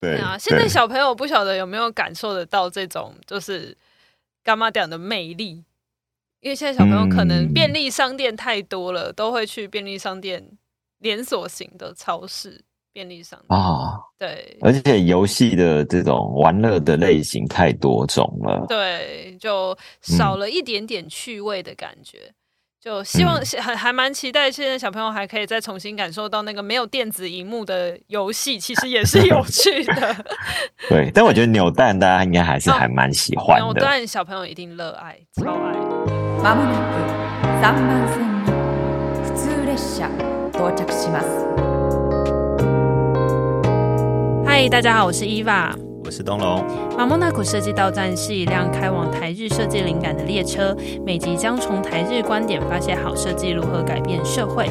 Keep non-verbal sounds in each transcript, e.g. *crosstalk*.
对，啊，现在小朋友不晓得有没有感受得到这种就是干妈店的魅力，因为现在小朋友可能便利商店太多了，嗯、都会去便利商店连锁型的超市。便利商店啊，哦、对，而且游戏的这种玩乐的类型太多种了，对，就少了一点点趣味的感觉。嗯、就希望还还蛮期待，现在小朋友还可以再重新感受到那个没有电子荧幕的游戏，其实也是有趣的。*laughs* 对，但我觉得扭蛋大家应该还是还蛮喜欢的，哦、扭蛋小朋友一定热爱，超爱。まもなく三番线に普通列车到着します。嗨，大家好，我是伊娃， 我是东龙。马モナク设计到站是一辆开往台日设计灵感的列车，每集将从台日观点发现好设计如何改变社会。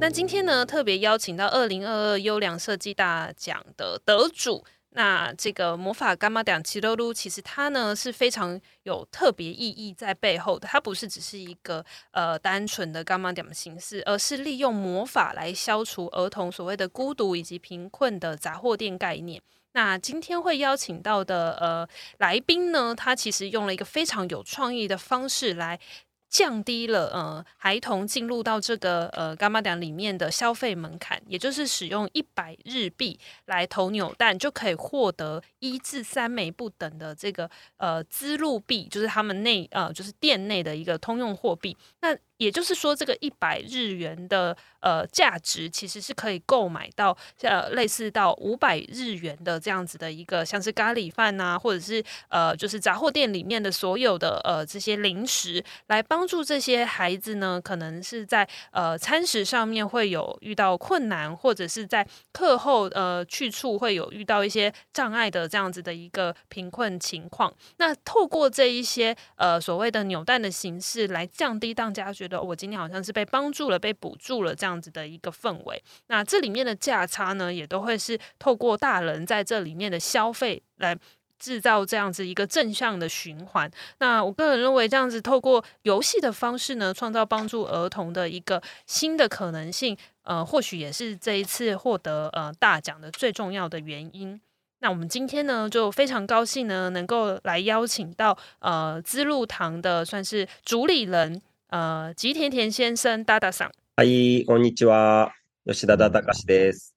那今天呢，特别邀请到二零二二优良设计大奖的得主。那这个魔法柑仔店チロル，其实它呢是非常有特别意义在背后的。它不是只是一个呃单纯的柑仔店的形式，而是利用魔法来消除儿童所谓的孤独以及贫困的杂货店概念。 那今天会邀请到的呃来宾呢，他其实用了一个非常有创意的方式来。降低了呃孩童进入到这个呃柑仔店里面的消费门槛，也就是使用一百日币来投扭蛋，就可以获得一至三枚不等的这个呃资录币，就是他们内呃就是店内的一个通用货币。那也就是说，这个一百日元的呃价值，其实是可以购买到呃类似到五百日元的这样子的一个，像是咖喱饭呐，或者是呃就是杂货店里面的所有的呃这些零食，来帮助这些孩子呢，可能是在呃餐食上面会有遇到困难，或者是在课后呃去处会有遇到一些障碍的这样子的一个贫困情况。那透过这一些呃所谓的扭蛋的形式，来降低当家觉得我今天好像是被帮助了、被补助了这样子的一个氛围。那这里面的价差呢，也都会是透过大人在这里面的消费来制造这样子一个正向的循环。那我个人认为，这样子透过游戏的方式呢，创造帮助儿童的一个新的可能性。呃，或许也是这一次获得呃大奖的最重要的原因。那我们今天呢，就非常高兴呢，能够来邀请到呃资路堂的算是主理人。呃，吉田田先生，大大桑。嗨，こんにちは，吉田大隆です。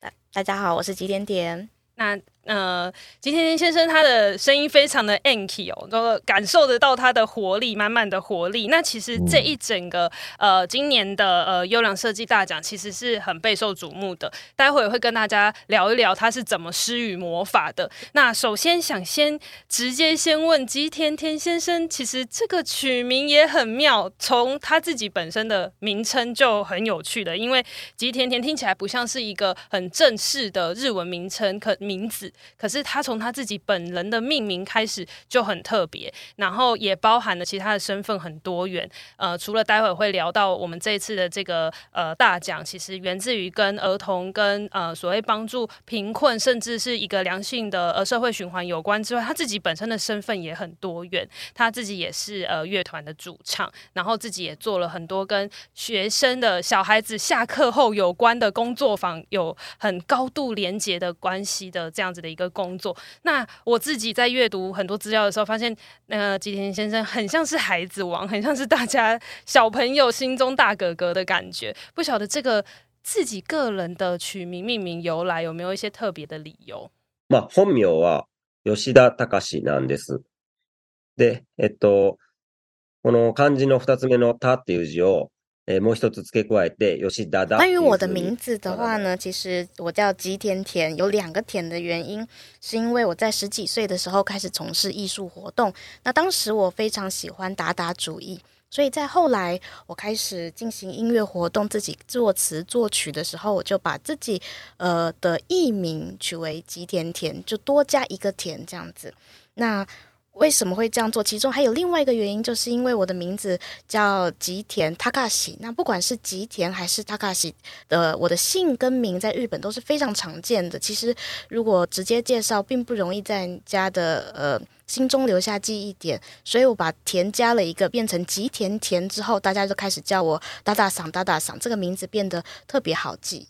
大大家好，我是吉田田。那。 呃，吉田田先生他的声音非常的 anky 哦，都感受得到他的活力，满满的活力。那其实这一整个呃今年的呃优良设计大奖其实是很备受瞩目的。待会儿会跟大家聊一聊他是怎么施予魔法的。那首先想先直接先问吉田田先生，其实这个取名也很妙，从他自己本身的名称就很有趣的，因为吉田田听起来不像是一个很正式的日文名称，可名字。可是他从他自己本人的命名开始就很特别，然后也包含了其他的身份很多元。呃，除了待会会聊到我们这一次的这个呃大奖，其实源自于跟儿童跟呃所谓帮助贫困，甚至是一个良性的呃社会循环有关之外，他自己本身的身份也很多元。他自己也是呃乐团的主唱，然后自己也做了很多跟学生的小孩子下课后有关的工作坊，有很高度连结的关系的这样子的。一个工作，那我自己在阅读很多资料的时候，发现那个吉田先生很像是孩子王，很像是大家小朋友心中大哥哥的感觉。不晓得这个自己个人的取名命名由来有没有一些特别的理由？まあ、本名は吉田隆なんです。で、えっと、この汉字の二つ目の「田」っていう字を もう一つ付け加えて吉田だ。关于我的名字的话呢，其实我叫吉田田，有两个田的原因，是因为我在十几岁的时候开始从事艺术活动。那当时我非常喜欢达达主义，所以在后来我开始进行音乐活动，自己作词作曲的时候，我就把自己呃的艺名取为吉田田，就多加一个田这样子。那 为什么会这样做？其中还有另外一个原因，就是因为我的名字叫吉田塔卡西。那不管是吉田还是塔卡西的，我的姓跟名在日本都是非常常见的。其实如果直接介绍，并不容易在人家的呃心中留下记忆点。所以我把田加了一个，变成吉田田之后，大家就开始叫我大大桑大大桑，这个名字变得特别好记。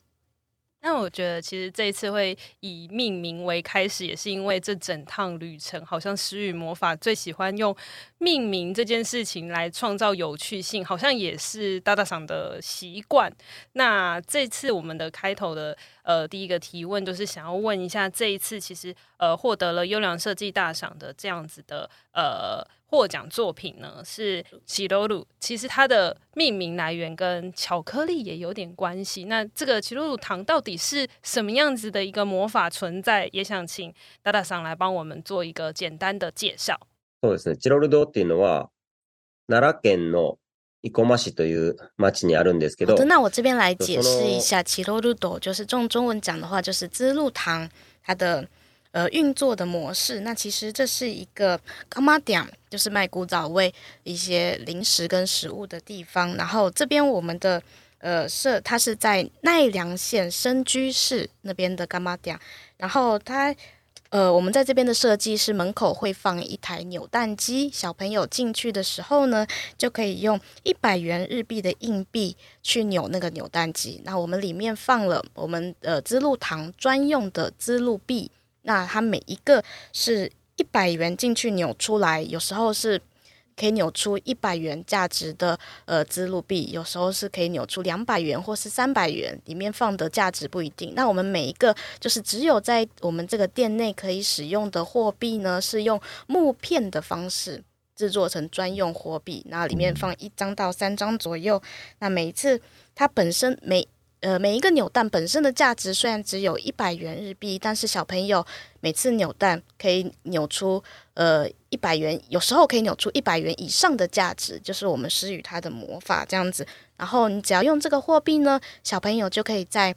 那我觉得，其实这一次会以命名为开始，也是因为这整趟旅程，好像诗与魔法最喜欢用命名这件事情来创造有趣性，好像也是大大赏的习惯。那这次我们的开头的呃第一个提问，就是想要问一下，这一次其实呃获得了优良设计大赏的这样子的呃。获奖作品呢是チロル，其实它的命名来源跟巧克力也有点关系。那这个チロル糖到底是什么样子的一个魔法存在？也想请大大桑来帮我们做一个简单的介绍。そうですね。チロル堂っていうのは奈良県の 生駒市という町にあるんですけど。好的，那我这边来解释一下，チロル堂就是用中文讲的话，就是资露堂它的。呃，运作的模式，那其实这是一个柑仔店，就是卖古早味一些零食跟食物的地方。然后这边我们的呃设，它是在奈良县深居市那边的柑仔店。然后它 呃，我们在这边的设计是门口会放一台扭蛋机，小朋友进去的时候呢，就可以用一百元日币的硬币去扭那个扭蛋机。那我们里面放了我们呃资露堂专用的资露币。那它每一个是一百元进去扭出来，有时候是可以扭出一百元价值的呃资路币，有时候是可以扭出两百元或是三百元，里面放的价值不一定。那我们每一个就是只有在我们这个店内可以使用的货币呢，是用木片的方式制作成专用货币，那里面放一张到三张左右。那每一次它本身每呃，每一个扭蛋本身的价值虽然只有一百元日币，但是小朋友每次扭蛋可以扭出呃一百元，有时候可以扭出一百元以上的价值，就是我们施予它的魔法这样子。然后你只要用这个货币呢，小朋友就可以在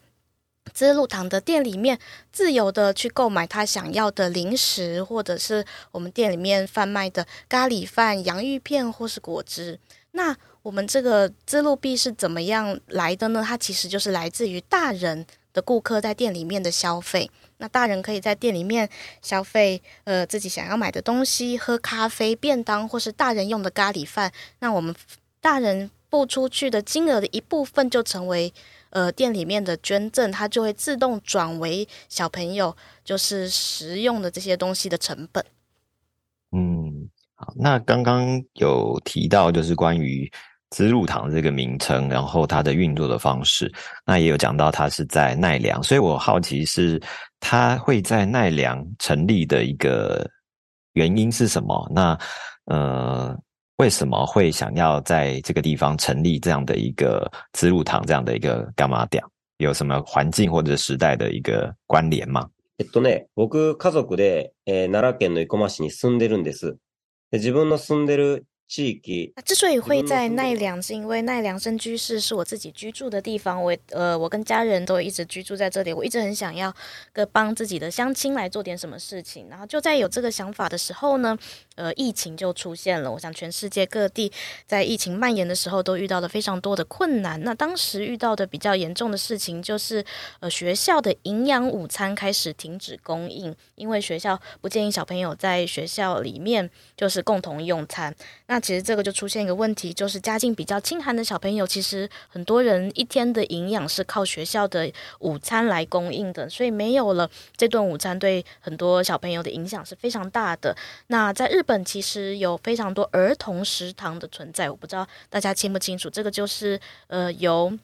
资路堂的店里面自由的去购买他想要的零食，或者是我们店里面贩卖的咖喱饭、洋芋片或是果汁。那我们这个资路币是怎么样来的呢？它其实就是来自于大人的顾客在店里面的消费。那大人可以在店里面消费，呃，自己想要买的东西，喝咖啡、便当，或是大人用的咖喱饭。那我们大人付出去的金额的一部分，就成为呃店里面的捐赠，它就会自动转为小朋友就是食用的这些东西的成本。嗯，好，那刚刚有提到就是关于。资露堂这个名称，然后它的运作的方式，那也有讲到它是在奈良，所以我好奇是它会在奈良成立的一个原因是什么？那呃，为什么会想要在这个地方成立这样的一个资露堂这样的一个柑仔店？有什么环境或者时代的一个关联吗？えっとね、仆家族で、えー、奈良県の生駒市に住んでるんです。自分の住んでる 那之所以会在奈良，是因为奈良生居士是我自己居住的地方。我呃，我跟家人都一直居住在这里。我一直很想要个帮自己的乡亲来做点什么事情。然后就在有这个想法的时候呢，呃，疫情就出现了。我想全世界各地在疫情蔓延的时候都遇到了非常多的困难。那当时遇到的比较严重的事情就是，呃，学校的营养午餐开始停止供应，因为学校不建议小朋友在学校里面就是共同用餐。那其实这个就出现一个问题，就是家境比较清寒的小朋友，其实很多人一天的营养是靠学校的午餐来供应的，所以没有了这顿午餐，对很多小朋友的影响是非常大的。那在日日本其实有非常多儿童食堂的存在，我不知道大家清不清楚。这个就是呃，由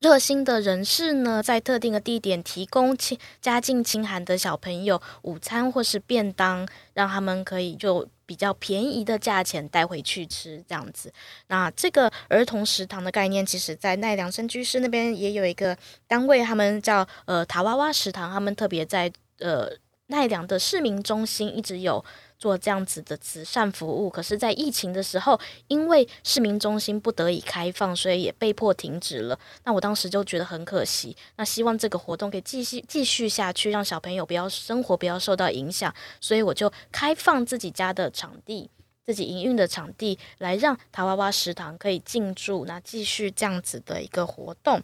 热心的人士呢，在特定的地点提供亲家境清寒的小朋友午餐或是便当，让他们可以就比较便宜的价钱带回去吃这样子。那这个儿童食堂的概念，其实在奈良生居士那边也有一个单位，他们叫呃塔娃娃食堂，他们特别在呃奈良的市民中心一直有。做这样子的慈善服务，可是，在疫情的时候，因为市民中心不得已开放，所以也被迫停止了。那我当时就觉得很可惜。那希望这个活动可以继续继续下去，让小朋友不要生活不要受到影响。所以我就开放自己家的场地，自己营运的场地，来让塔娃娃食堂可以进驻，那继续这样子的一个活动。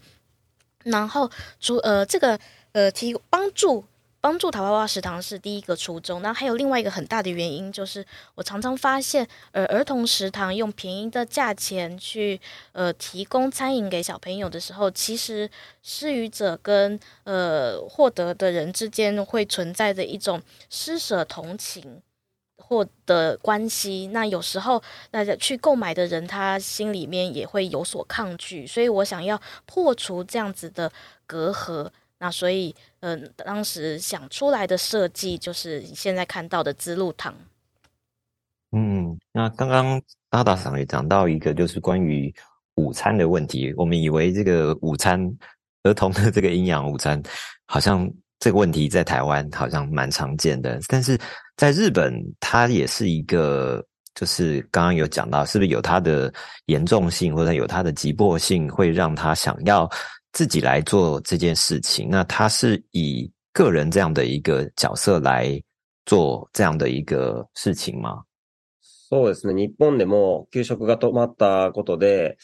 然后，除呃这个呃提帮助。帮助台湾娃娃食堂是第一个初衷，那还有另外一个很大的原因，就是我常常发现，呃，儿童食堂用便宜的价钱去呃提供餐饮给小朋友的时候，其实施予者跟呃获得的人之间会存在着一种施舍同情或的关系。那有时候大家去购买的人，他心里面也会有所抗拒，所以我想要破除这样子的隔阂。那所以，嗯、呃，当时想出来的设计就是你现在看到的资路堂。嗯，那刚刚大大桑也讲到一个，就是关于午餐的问题。我们以为这个午餐儿童的这个营养午餐，好像这个问题在台湾好像蛮常见的，但是在日本，它也是一个，就是刚刚有讲到，是不是有它的严重性，或者有它的急迫性，会让他想要。自己来做这件事情，那他是以个人这样的一个角色来做这样的一个事情吗？そうですね。日本でも给食が止まったことで、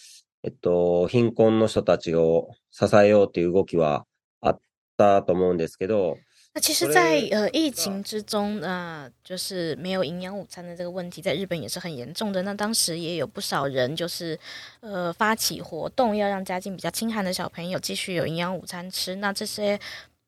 えっと、贫困の人たちを支えようという动きはあったと思うんですけど。 那其实在，在呃疫情之中，那、呃、就是没有营养午餐的这个问题，在日本也是很严重的。那当时也有不少人就是呃发起活动，要让家境比较清寒的小朋友继续有营养午餐吃。那这些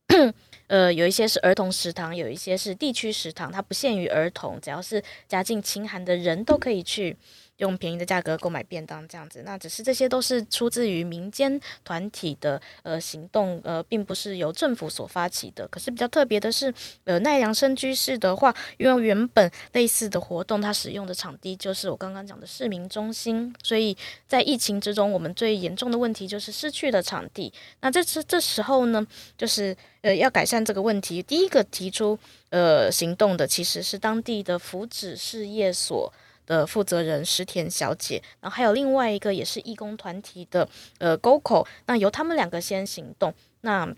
*clears throat* 呃有一些是儿童食堂，有一些是地区食堂，它不限于儿童，只要是家境清寒的人都可以去。用便宜的价格购买便当这样子，那只是这些都是出自于民间团体的呃行动，呃，并不是由政府所发起的。可是比较特别的是，呃，奈良生居士的话，因为原本类似的活动，它使用的场地就是我刚刚讲的市民中心，所以在疫情之中，我们最严重的问题就是失去了场地。那这次这时候呢，就是呃要改善这个问题，第一个提出呃行动的其实是当地的福祉事业所。的负责人石田小姐，然后还有另外一个也是义工团体的呃沟口那由他们两个先行动，那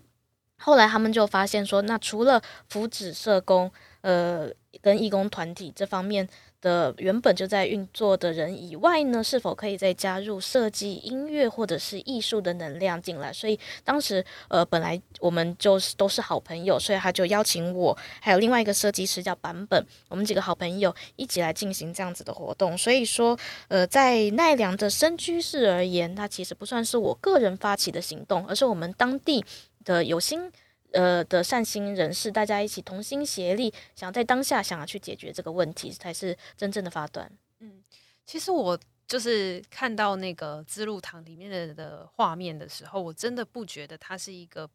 后来他们就发现说，那除了福祉社工呃跟义工团体这方面。的原本就在运作的人以外呢，是否可以再加入设计、音乐或者是艺术的能量进来？所以当时呃，本来我们就是都是好朋友，所以他就邀请我，还有另外一个设计师叫版本，我们几个好朋友一起来进行这样子的活动。所以说，呃，在奈良的深居室而言，它其实不算是我个人发起的行动，而是我们当地的有心。呃的善心人士，大家一起同心协力，想在当下想要去解决这个问题，才是真正的发端。嗯，其实我就是看到那个资路堂里面的的画面的时候，我真的不觉得它是一个。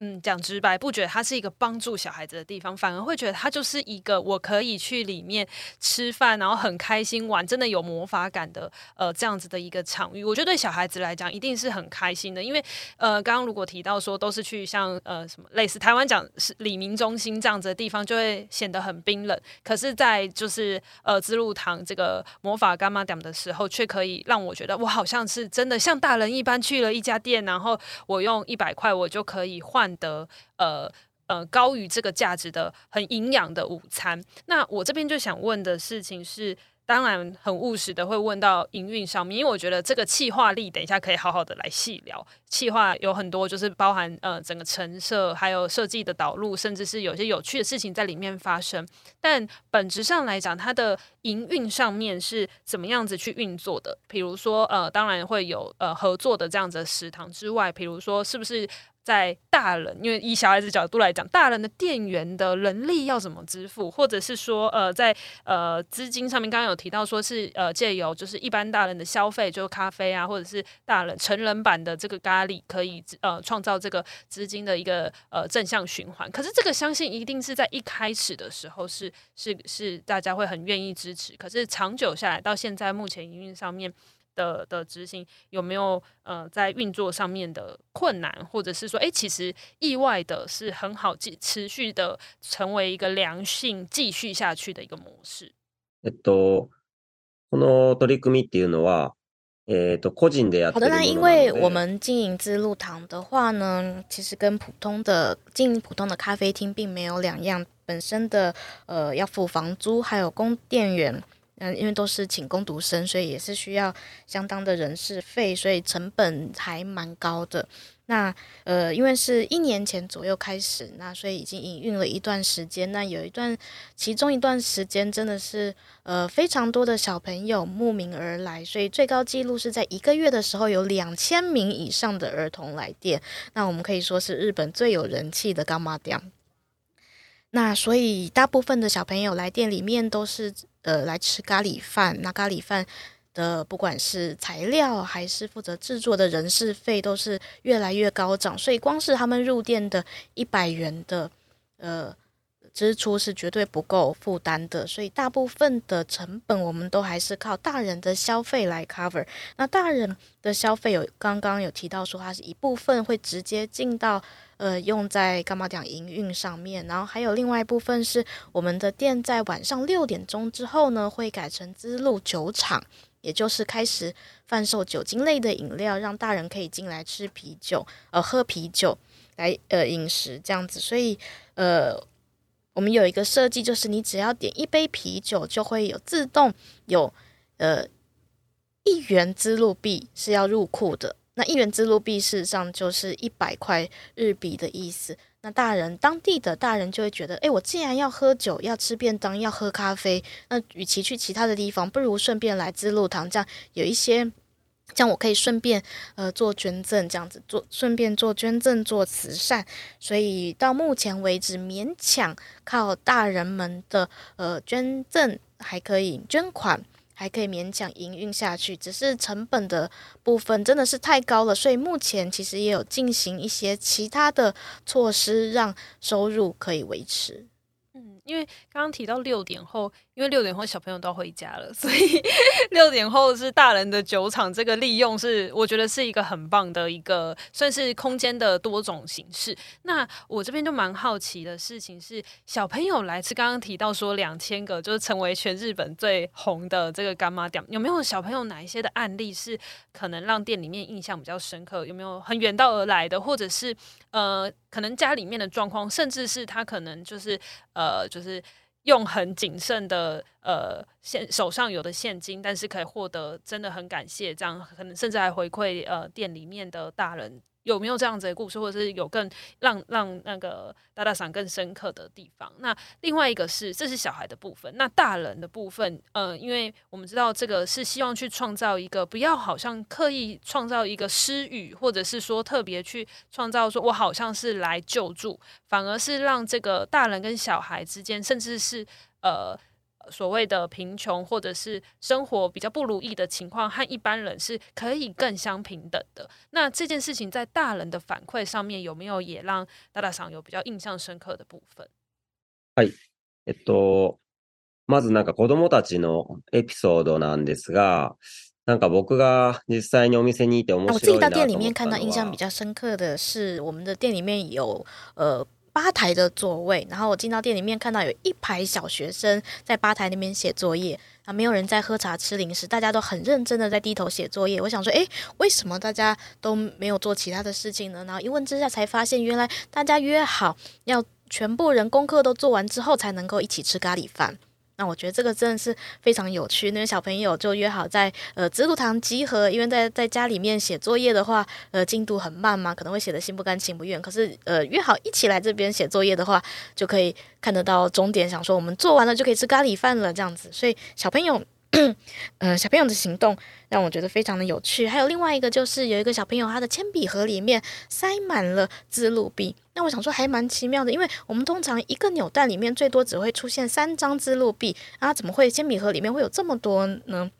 嗯，讲直白，不觉得它是一个帮助小孩子的地方，反而会觉得它就是一个我可以去里面吃饭，然后很开心玩，真的有魔法感的呃这样子的一个场域。我觉得对小孩子来讲一定是很开心的，因为呃刚刚如果提到说都是去像呃什么类似台湾讲是李明中心这样子的地方，就会显得很冰冷。可是，在就是呃资路堂这个魔法干妈店的时候，却可以让我觉得我好像是真的像大人一般去了一家店，然后我用一百块我就可以换。的呃呃高于这个价值的很营养的午餐，那我这边就想问的事情是。当然很务实的会问到营运上面，因为我觉得这个企划力等一下可以好好的来细聊。企划有很多，就是包含呃整个陈设，还有设计的导入，甚至是有些有趣的事情在里面发生。但本质上来讲，它的营运上面是怎么样子去运作的？比如说呃，当然会有呃合作的这样子的食堂之外，比如说是不是？在大人，因为以小孩子角度来讲，大人的店员的人力要怎么支付，或者是说，呃，在呃资金上面，刚刚有提到说是呃借由就是一般大人的消费，就是咖啡啊，或者是大人成人版的这个咖喱，可以呃创造这个资金的一个呃正向循环。可是这个相信一定是在一开始的时候是是是大家会很愿意支持，可是长久下来到现在目前营运上面。的的执行有没有呃在运作上面的困难，或者是说，哎，其实意外的是很好，继持续的成为一个良性继续下去的一个模式。えっと、この取り组みっていうのは、えっと、个人でやってる。好的，那因为我们经营资路堂的话呢，其实跟普通的经营普通的咖啡厅并没有两样，本身的呃要付房租，还有供店员。 嗯，因为都是请工读生，所以也是需要相当的人事费，所以成本还蛮高的。那呃，因为是一年前左右开始，那所以已经营运了一段时间。那有一段，其中一段时间真的是呃非常多的小朋友慕名而来，所以最高纪录是在一个月的时候有两千名以上的儿童来电。那我们可以说是日本最有人气的柑仔店。那所以大部分的小朋友来店里面都是呃来吃咖喱饭，那咖喱饭。的不管是材料还是负责制作的人事费，都是越来越高涨，所以光是他们入店的一百元的呃支出是绝对不够负担的，所以大部分的成本我们都还是靠大人的消费来 cover。那大人的消费有刚刚有提到说，它是一部分会直接进到呃用在干嘛讲营运上面，然后还有另外一部分是我们的店在晚上六点钟之后呢，会改成资路酒厂。也就是开始贩售酒精类的饮料，让大人可以进来吃啤酒，呃，喝啤酒来呃饮食这样子。所以呃，我们有一个设计，就是你只要点一杯啤酒，就会有自动有呃一元资路币是要入库的。那一元支路币事实上就是一百块日币的意思。那大人，当地的大人就会觉得，诶，我既然要喝酒，要吃便当，要喝咖啡，那与其去其他的地方，不如顺便来资路堂，这样有一些，这样我可以顺便呃做捐赠，这样子做，顺便做捐赠做慈善。所以到目前为止，勉强靠大人们的呃捐赠还可以捐款。还可以勉强营运下去，只是成本的部分真的是太高了，所以目前其实也有进行一些其他的措施，让收入可以维持。嗯，因为刚刚提到六点后。因为六点后小朋友都要回家了，*laughs* 所以 *laughs* 六点后是大人的酒厂。这个利用是我觉得是一个很棒的一个算是空间的多种形式。那我这边就蛮好奇的事情是，小朋友来吃，刚刚提到说两千个就是成为全日本最红的这个干妈店，有没有小朋友哪一些的案例是可能让店里面印象比较深刻？有没有很远道而来的，或者是呃可能家里面的状况，甚至是他可能就是呃就是。用很谨慎的呃现手上有的现金，但是可以获得真的很感谢，这样可能甚至还回馈呃店里面的大人。有没有这样子的故事，或者是有更让让那个大大赏更深刻的地方？那另外一个是，这是小孩的部分。那大人的部分，呃，因为我们知道这个是希望去创造一个，不要好像刻意创造一个失语，或者是说特别去创造说我好像是来救助，反而是让这个大人跟小孩之间，甚至是呃。所谓的贫穷或者是生活比较不如意的情况，和一般人是可以更相平等的。那这件事情在大人的反馈上面，有没有也让大大さん有比较印象深刻的部分？はい、えっと、まずなんか子供たちのエピソードなんですが、なんか仆が実际にお店にいて面白いなと思ったのは、我自己到店里面看到印象比较深刻的是，我们的店里面有呃。 吧台的座位，然后我进到店里面，看到有一排小学生在吧台那边写作业啊，没有人在喝茶吃零食，大家都很认真的在低头写作业。我想说，诶，为什么大家都没有做其他的事情呢？然后一问之下才发现，原来大家约好要全部人功课都做完之后，才能够一起吃咖喱饭。那我觉得这个真的是非常有趣。那个小朋友就约好在呃资路堂集合，因为在在家里面写作业的话，呃进度很慢嘛，可能会写的心不甘情不愿。可是呃约好一起来这边写作业的话，就可以看得到终点，想说我们做完了就可以吃咖喱饭了这样子。所以小朋友。呃，小朋友的行动让我觉得非常的有趣。还有另外一个就是有一个小朋友，他的铅笔盒里面塞满了支路币。那我想说还蛮奇妙的，因为我们通常一个扭蛋里面最多只会出现三张支路币，啊，怎么会铅笔盒里面会有这么多呢？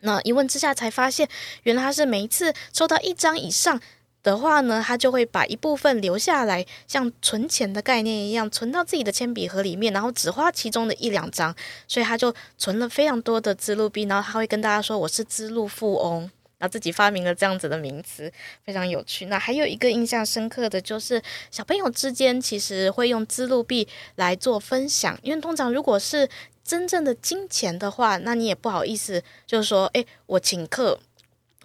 那一问之下才发现，原来他是每一次收到一张以上。的话呢，他就会把一部分留下来，像存钱的概念一样，存到自己的铅笔盒里面，然后只花其中的一两张，所以他就存了非常多的支路币，然后他会跟大家说：“我是支路富翁。”然后自己发明了这样子的名词，非常有趣。那还有一个印象深刻的就是，小朋友之间其实会用支路币来做分享，因为通常如果是真正的金钱的话，那你也不好意思，就是说：“诶，我请客。”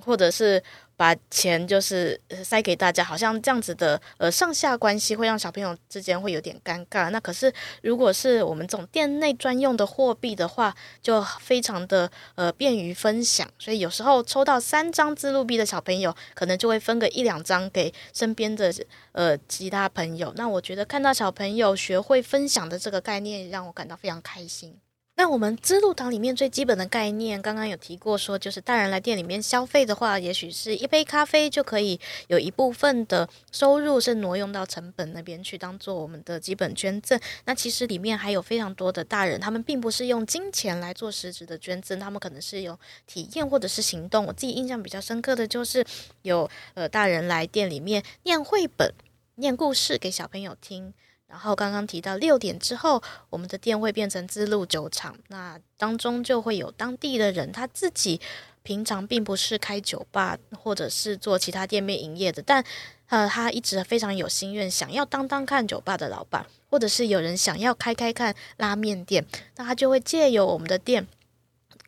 或者是。把钱就是塞给大家，好像这样子的呃上下关系会让小朋友之间会有点尴尬。那可是如果是我们这种店内专用的货币的话，就非常的呃便于分享。所以有时候抽到三张自录币的小朋友，可能就会分个一两张给身边的呃其他朋友。那我觉得看到小朋友学会分享的这个概念，让我感到非常开心。那我们资路堂里面最基本的概念，刚刚有提过，说就是大人来店里面消费的话，也许是一杯咖啡就可以有一部分的收入是挪用到成本那边去，当做我们的基本捐赠。那其实里面还有非常多的大人，他们并不是用金钱来做实质的捐赠，他们可能是有体验或者是行动。我自己印象比较深刻的就是有呃大人来店里面念绘本、念故事给小朋友听。然后刚刚提到六点之后，我们的店会变成资路酒厂，那当中就会有当地的人，他自己平常并不是开酒吧或者是做其他店面营业的，但呃，他一直非常有心愿，想要当当看酒吧的老板，或者是有人想要开开看拉面店，那他就会借由我们的店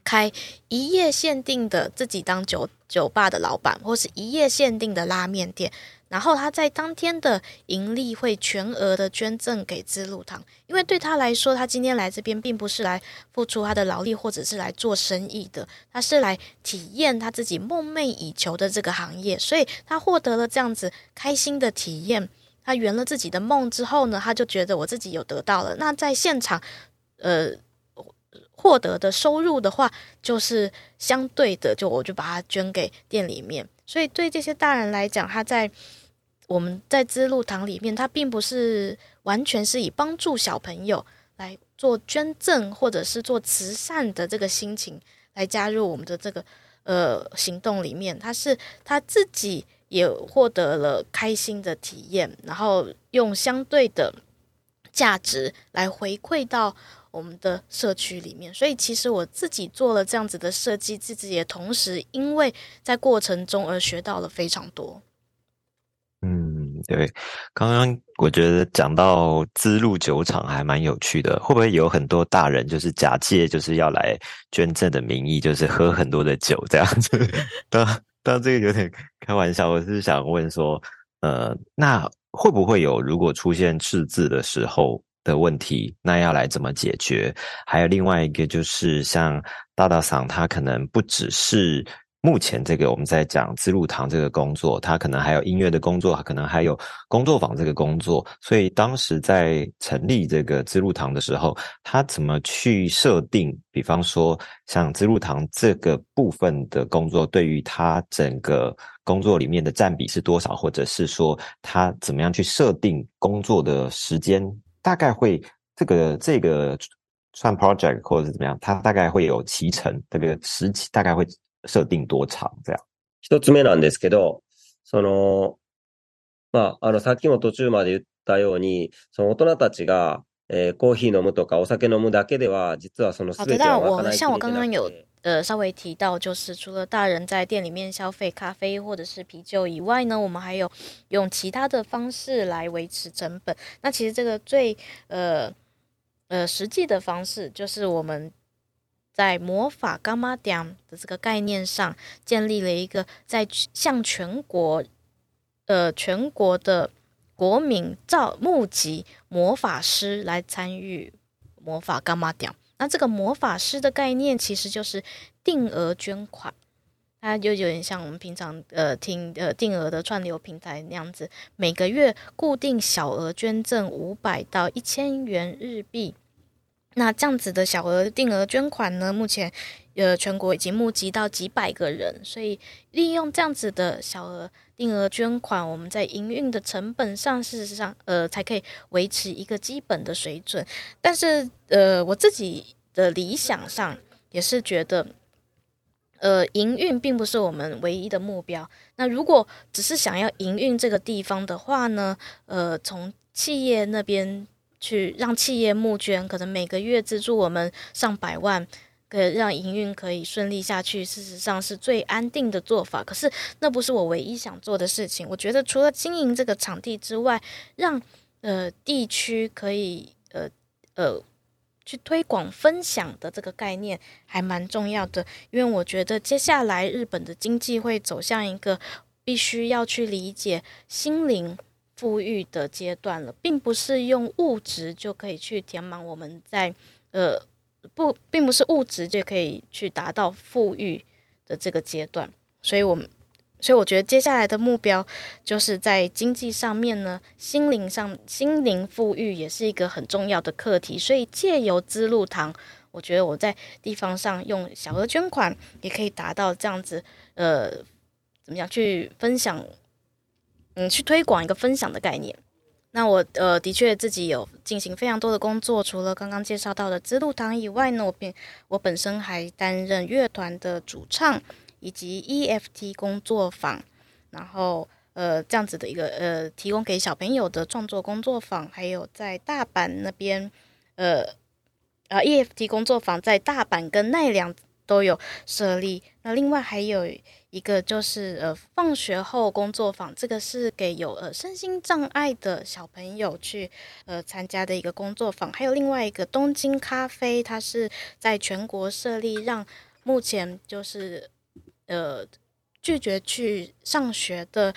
开一夜限定的自己当酒酒吧的老板，或是一夜限定的拉面店。然后他在当天的盈利会全额的捐赠给资路堂，因为对他来说，他今天来这边并不是来付出他的劳力或者是来做生意的，他是来体验他自己梦寐以求的这个行业，所以他获得了这样子开心的体验。他圆了自己的梦之后呢，他就觉得我自己有得到了。那在现场，呃，获得的收入的话，就是相对的，就我就把它捐给店里面。所以对这些大人来讲，他在我们在资路堂里面，它并不是完全是以帮助小朋友来做捐赠或者是做慈善的这个心情来加入我们的这个呃行动里面，他是他自己也获得了开心的体验，然后用相对的价值来回馈到我们的社区里面。所以其实我自己做了这样子的设计，自己也同时因为在过程中而学到了非常多。对，刚刚我觉得讲到资路酒厂还蛮有趣的，会不会有很多大人就是假借就是要来捐赠的名义，就是喝很多的酒这样子？*laughs* 当当这个有点开玩笑，我是想问说，呃，那会不会有如果出现赤字的时候的问题，那要来怎么解决？还有另外一个就是像大大嗓，他可能不只是。目前这个我们在讲资入堂这个工作，他可能还有音乐的工作，可能还有工作坊这个工作。所以当时在成立这个资入堂的时候，他怎么去设定？比方说，像资入堂这个部分的工作，对于他整个工作里面的占比是多少？或者是说，他怎么样去设定工作的时间？大概会这个这个算 project 或者是怎么样？它大概会有期程，这个时期大概会。设定多长这样？一つ目なんですけど、その、まあ、あの、さっきも途中まで言ったように、その大人たちが、えー、コーヒー饮むとかお酒饮むだけでは、実はその全ては贿いきれてなくて。像我刚刚有呃稍微提到，就是除了大人在店里面消费咖啡或者是啤酒以外呢，我们还有用其他的方式来维持成本。那其实这个最呃呃实际的方式，就是我们。 在魔法柑仔店的这个概念上，建立了一个在向全国，呃，全国的国民召募集魔法师来参与魔法柑仔店。那这个魔法师的概念其实就是定额捐款，它就有点像我们平常呃听呃定额的串流平台那样子，每个月固定小额捐赠五百到一千元日币。那这样子的小额定额捐款呢，目前呃全国已经募集到几百个人，所以利用这样子的小额定额捐款，我们在营运的成本上，事实上呃才可以维持一个基本的水准。但是呃我自己的理想上也是觉得，呃营运并不是我们唯一的目标。那如果只是想要营运这个地方的话呢，呃从企业那边。去让企业募捐，可能每个月资助我们上百万，可以，让营运可以顺利下去。事实上是最安定的做法。可是那不是我唯一想做的事情。我觉得除了经营这个场地之外，让呃地区可以呃呃去推广分享的这个概念还蛮重要的，因为我觉得接下来日本的经济会走向一个必须要去理解心灵富裕的阶段了，并不是用物质就可以去填满我们在呃不，并不是物质就可以去达到富裕的这个阶段，所以我们。所以我觉得接下来的目标就是在经济上面呢，心灵上心灵富裕也是一个很重要的课题。所以借由资路堂，我觉得我在地方上用小额捐款也可以达到这样子，呃，怎么样去分享，嗯，去推广一个分享的概念。那我呃的确自己有进行非常多的工作，除了刚刚介绍到的资路堂以外呢，我本我本身还担任乐团的主唱。以及 EFT 工作坊，然后呃这样子的一个呃提供给小朋友的创作工作坊，还有在大阪那边呃啊 EFT 工作坊在大阪跟奈良都有设立。那另外还有一个就是呃放学后工作坊，这个是给有呃身心障碍的小朋友去呃参加的一个工作坊。还有另外一个东京咖啡，它是在全国设立，让目前就是。呃，拒绝去上学的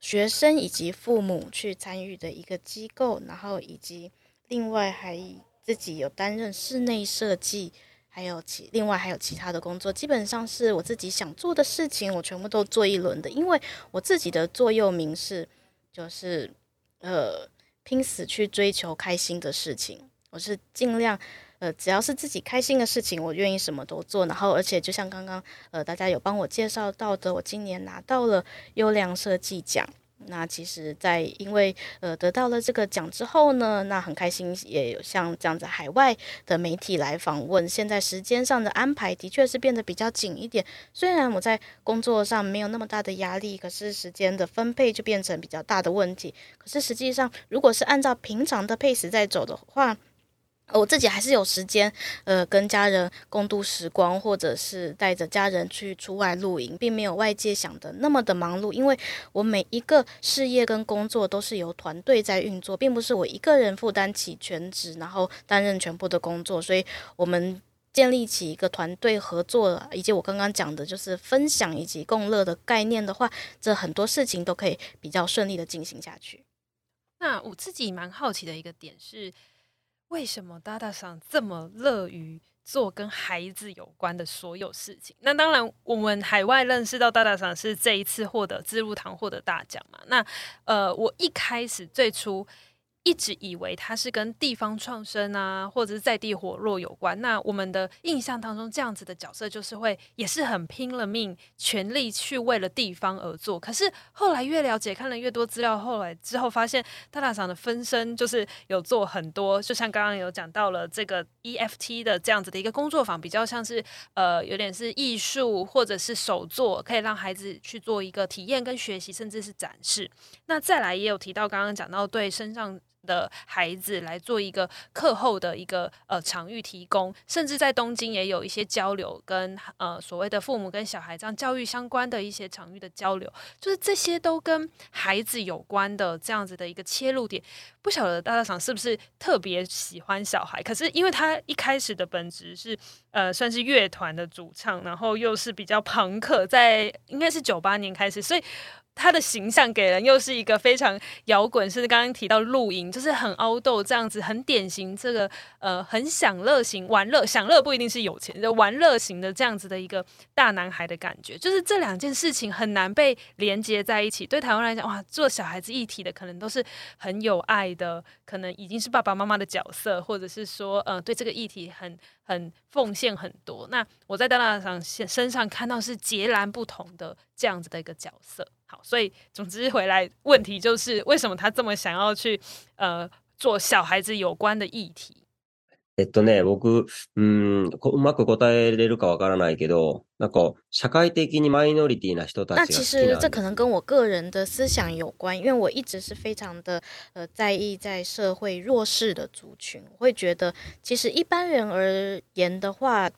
学生以及父母去参与的一个机构，然后以及另外还自己有担任室内设计，还有其另外还有其他的工作，基本上是我自己想做的事情，我全部都做一轮的。因为我自己的座右铭是，就是呃，拼死去追求开心的事情，我是尽量。呃，只要是自己开心的事情，我愿意什么都做。然后，而且就像刚刚呃，大家有帮我介绍到的，我今年拿到了优良设计奖。那其实，在因为呃得到了这个奖之后呢，那很开心，也有像这样子海外的媒体来访问。现在时间上的安排的确是变得比较紧一点。虽然我在工作上没有那么大的压力，可是时间的分配就变成比较大的问题。可是实际上，如果是按照平常的配 a 在走的话，我自己还是有时间，呃，跟家人共度时光，或者是带着家人去出外露营，并没有外界想的那么的忙碌。因为我每一个事业跟工作都是由团队在运作，并不是我一个人负担起全职，然后担任全部的工作。所以，我们建立起一个团队合作，以及我刚刚讲的就是分享以及共乐的概念的话，这很多事情都可以比较顺利的进行下去。那我自己蛮好奇的一个点是。为什么大大桑这么乐于做跟孩子有关的所有事情？那当然，我们海外认识到大大桑是这一次获得自入堂获得大奖嘛。那呃，我一开始最初。一直以为他是跟地方创生啊，或者是在地活络有关。那我们的印象当中，这样子的角色就是会也是很拼了命，全力去为了地方而做。可是后来越了解，看了越多资料，后来之后发现，大大桑的分身就是有做很多，就像刚刚有讲到了这个 EFT 的这样子的一个工作坊，比较像是呃有点是艺术或者是手作，可以让孩子去做一个体验跟学习，甚至是展示。那再来也有提到刚刚讲到对身上。的孩子来做一个课后的一个呃场域提供，甚至在东京也有一些交流跟呃所谓的父母跟小孩这样教育相关的一些场域的交流，就是这些都跟孩子有关的这样子的一个切入点。不晓得大大桑是不是特别喜欢小孩？可是因为他一开始的本质是呃算是乐团的主唱，然后又是比较朋克，在应该是九八年开始，所以。他的形象给人又是一个非常摇滚，甚至刚刚提到露营，就是很凹豆这样子，很典型这个呃很享乐型玩乐，享乐不一定是有钱，就玩乐型的这样子的一个大男孩的感觉，就是这两件事情很难被连接在一起。对台湾来讲，哇，做小孩子议题的可能都是很有爱的，可能已经是爸爸妈妈的角色，或者是说呃对这个议题很很奉献很多。那我在大大桑身上看到是截然不同的这样子的一个角色。好，所以总之回来问题就是，为什么他这么想要去呃做小孩子有关的议题？えっとね、仆、嗯，うまく答えれるかわからないけど、なんか社会的にマイノリティな人たち。那其实这可能跟我个人的思想有关，因为我一直是非常的呃在意在社会弱势的族群，我会觉得其实一般人而言的话，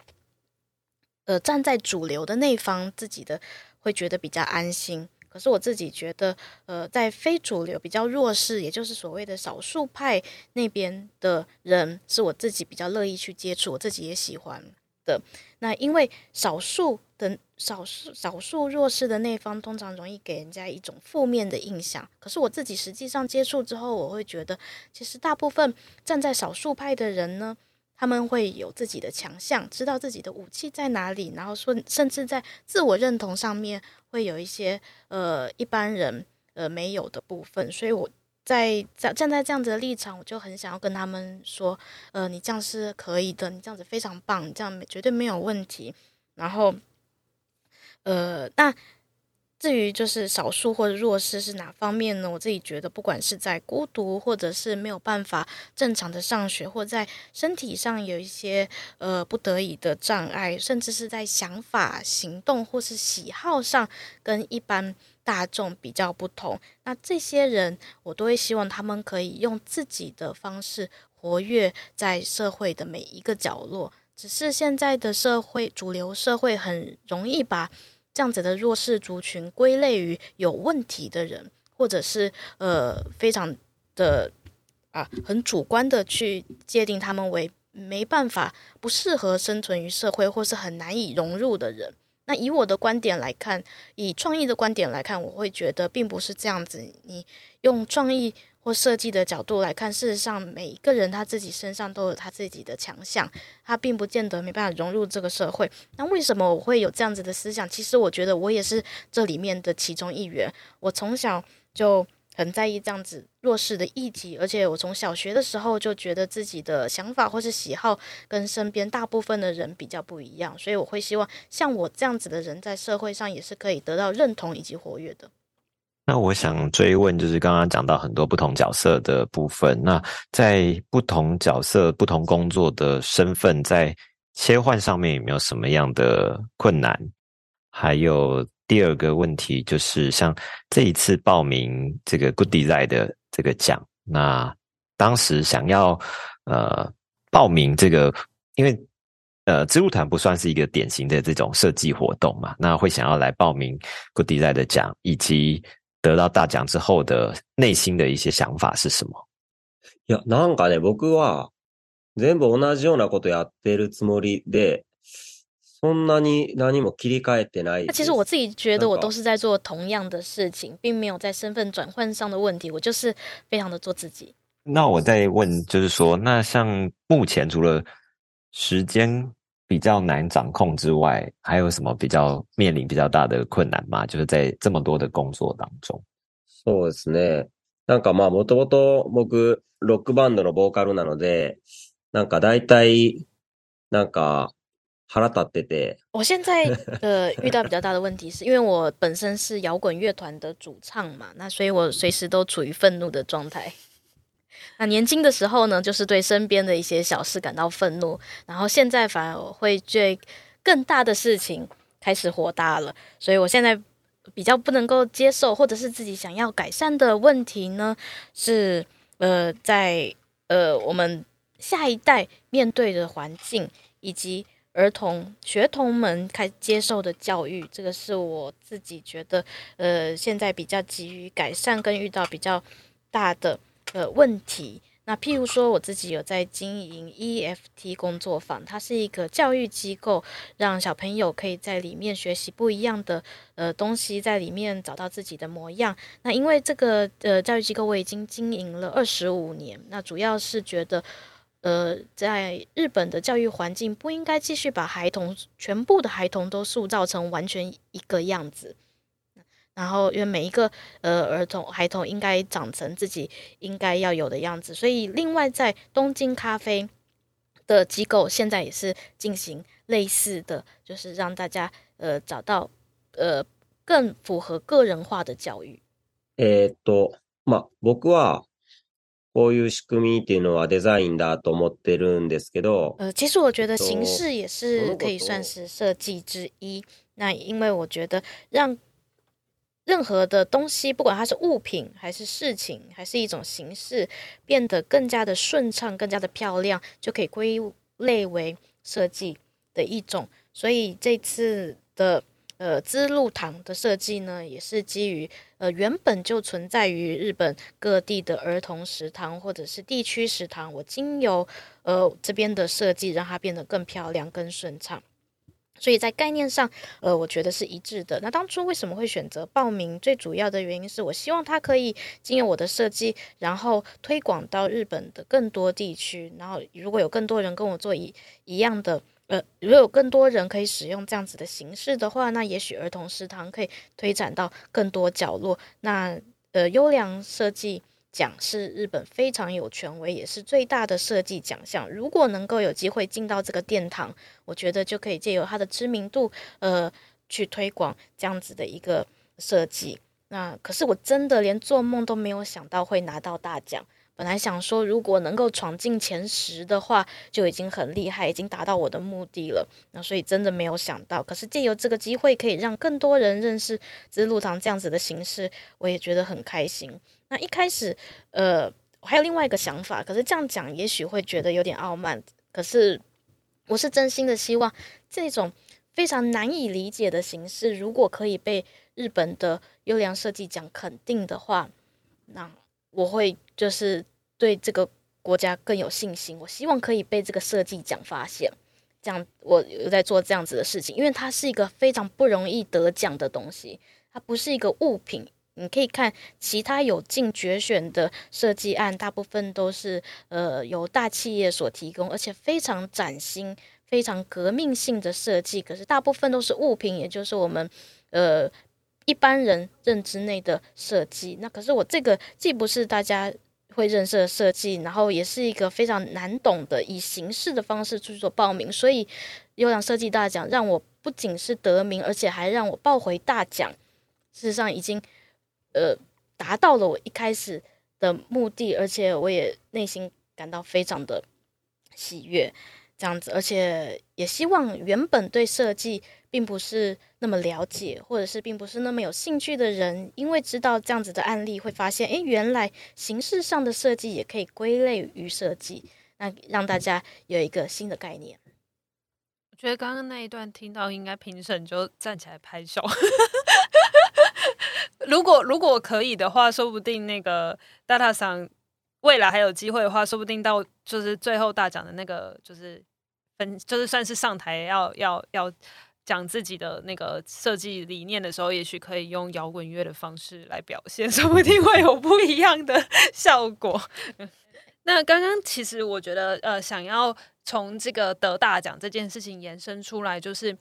呃，站在主流的那方，自己的会觉得比较安心。 可是我自己觉得，呃，在非主流、比较弱势，也就是所谓的少数派那边的人，是我自己比较乐意去接触，我自己也喜欢的。那因为少数的少数少数弱势的那方，通常容易给人家一种负面的印象。可是我自己实际上接触之后，我会觉得，其实大部分站在少数派的人呢。他们会有自己的强项，知道自己的武器在哪里，然后说，甚至在自我认同上面会有一些呃一般人呃没有的部分。所以我在站站在这样子的立场，我就很想要跟他们说，呃，你这样是可以的，你这样子非常棒，你这样绝对没有问题。然后，呃，那。至于就是少数或者弱势是哪方面呢？我自己觉得，不管是在孤独，或者是没有办法正常的上学，或在身体上有一些呃不得已的障碍，甚至是在想法、行动或是喜好上跟一般大众比较不同，那这些人我都会希望他们可以用自己的方式活跃在社会的每一个角落。只是现在的社会，主流社会很容易把。这样子的弱势族群归类于有问题的人，或者是呃非常的啊很主观的去界定他们为没办法、不适合生存于社会，或是很难以融入的人。那以我的观点来看，以创意的观点来看，我会觉得并不是这样子。你用创意。或设计的角度来看，事实上每一个人他自己身上都有他自己的强项，他并不见得没办法融入这个社会。那为什么我会有这样子的思想？其实我觉得我也是这里面的其中一员。我从小就很在意这样子弱势的议题，而且我从小学的时候就觉得自己的想法或是喜好跟身边大部分的人比较不一样，所以我会希望像我这样子的人在社会上也是可以得到认同以及活跃的。那我想追问，就是刚刚讲到很多不同角色的部分。那在不同角色、不同工作的身份，在切换上面有没有什么样的困难？还有第二个问题，就是像这一次报名这个 Good Design 的这个奖，那当时想要呃报名这个，因为呃织路谈不算是一个典型的这种设计活动嘛，那会想要来报名 Good Design 的奖，以及得到大奖之后的内心的一些想法是什么？いや、なんかね、仆は全部同じようなことやってるつもりで、そんなに何も切り替えてない。那其实我自己觉得我都是在做同样的事情，并没有在身份转换上的问题。我就是非常的做自己。那我再问，就是说，那像目前除了时间。 比较难掌控之外，还有什么比较面临比较大的困难吗？就是在这么多的工作当中。そうですね。なんかまあ、もともと仆、ロックバンドのボーカルなので、なんか大体、なんか腹立ってて。我现在呃遇到比较大的问题，是*laughs* 因为我本身是摇滚乐团的主唱嘛，那所以我随时都处于愤怒的状态。 那年轻的时候呢，就是对身边的一些小事感到愤怒，然后现在反而会对更大的事情开始火大了。所以我现在比较不能够接受，或者是自己想要改善的问题呢，是呃，在呃我们下一代面对的环境，以及儿童学童们开接受的教育，这个是我自己觉得呃现在比较急于改善，跟遇到比较大的。呃，问题。那譬如说，我自己有在经营 EFT 工作坊，它是一个教育机构，让小朋友可以在里面学习不一样的呃东西，在里面找到自己的模样。那因为这个呃教育机构我已经经营了二十五年，那主要是觉得呃在日本的教育环境不应该继续把孩童全部的孩童都塑造成完全一个样子。然后，因为每一个呃儿童孩童应该长成自己应该要有的样子，所以另外在东京咖啡的机构现在也是进行类似的，就是让大家呃找到呃更符合个人化的教育。えっと、まあ、仆はこういう仕组みっていうのはデザインだと思ってるんですけど，呃，其实我觉得形式也是可以算是设计之一。那因为我觉得让 任何的东西，不管它是物品还是事情，还是一种形式，变得更加的顺畅、更加的漂亮，就可以归类为设计的一种。所以这次的呃资露堂的设计呢，也是基于呃原本就存在于日本各地的儿童食堂或者是地区食堂，我经由呃这边的设计，让它变得更漂亮、更顺畅。所以在概念上，呃，我觉得是一致的。那当初为什么会选择报名？最主要的原因是我希望它可以经由我的设计，然后推广到日本的更多地区。然后如果有更多人跟我做一一样的，呃，如果有更多人可以使用这样子的形式的话，那也许儿童食堂可以推展到更多角落。那呃，优良设计。奖是日本非常有权威，也是最大的设计奖项。如果能够有机会进到这个殿堂，我觉得就可以借由它的知名度，呃，去推广这样子的一个设计。那可是我真的连做梦都没有想到会拿到大奖。本来想说，如果能够闯进前十的话，就已经很厉害，已经达到我的目的了。那所以真的没有想到，可是借由这个机会，可以让更多人认识资露堂这样子的形式，我也觉得很开心。那一开始，呃，我还有另外一个想法，可是这样讲也许会觉得有点傲慢。可是我是真心的希望，这种非常难以理解的形式，如果可以被日本的优良设计奖肯定的话，那我会就是对这个国家更有信心。我希望可以被这个设计奖发现，这样我有在做这样子的事情，因为它是一个非常不容易得奖的东西，它不是一个物品。你可以看其他有进决选的设计案，大部分都是呃由大企业所提供，而且非常崭新、非常革命性的设计。可是大部分都是物品，也就是我们呃一般人认知内的设计。那可是我这个既不是大家会认识的设计，然后也是一个非常难懂的以形式的方式去做报名，所以优良设计大奖让我不仅是得名，而且还让我抱回大奖。事实上已经。呃，达到了我一开始的目的，而且我也内心感到非常的喜悦，这样子，而且也希望原本对设计并不是那么了解，或者是并不是那么有兴趣的人，因为知道这样子的案例，会发现，诶，原来形式上的设计也可以归类于设计，那让大家有一个新的概念。我觉得刚刚那一段听到，应该评审就站起来拍手。如果如果可以的话，说不定那个大大赏未来还有机会的话，说不定到就是最后大奖的那个就是分就是算是上台要要要讲自己的那个设计理念的时候，也许可以用摇滚乐的方式来表现，说不定会有不一样的 *laughs* 效果。*laughs* 那刚刚其实我觉得呃，想要从这个得大奖这件事情延伸出来，就是。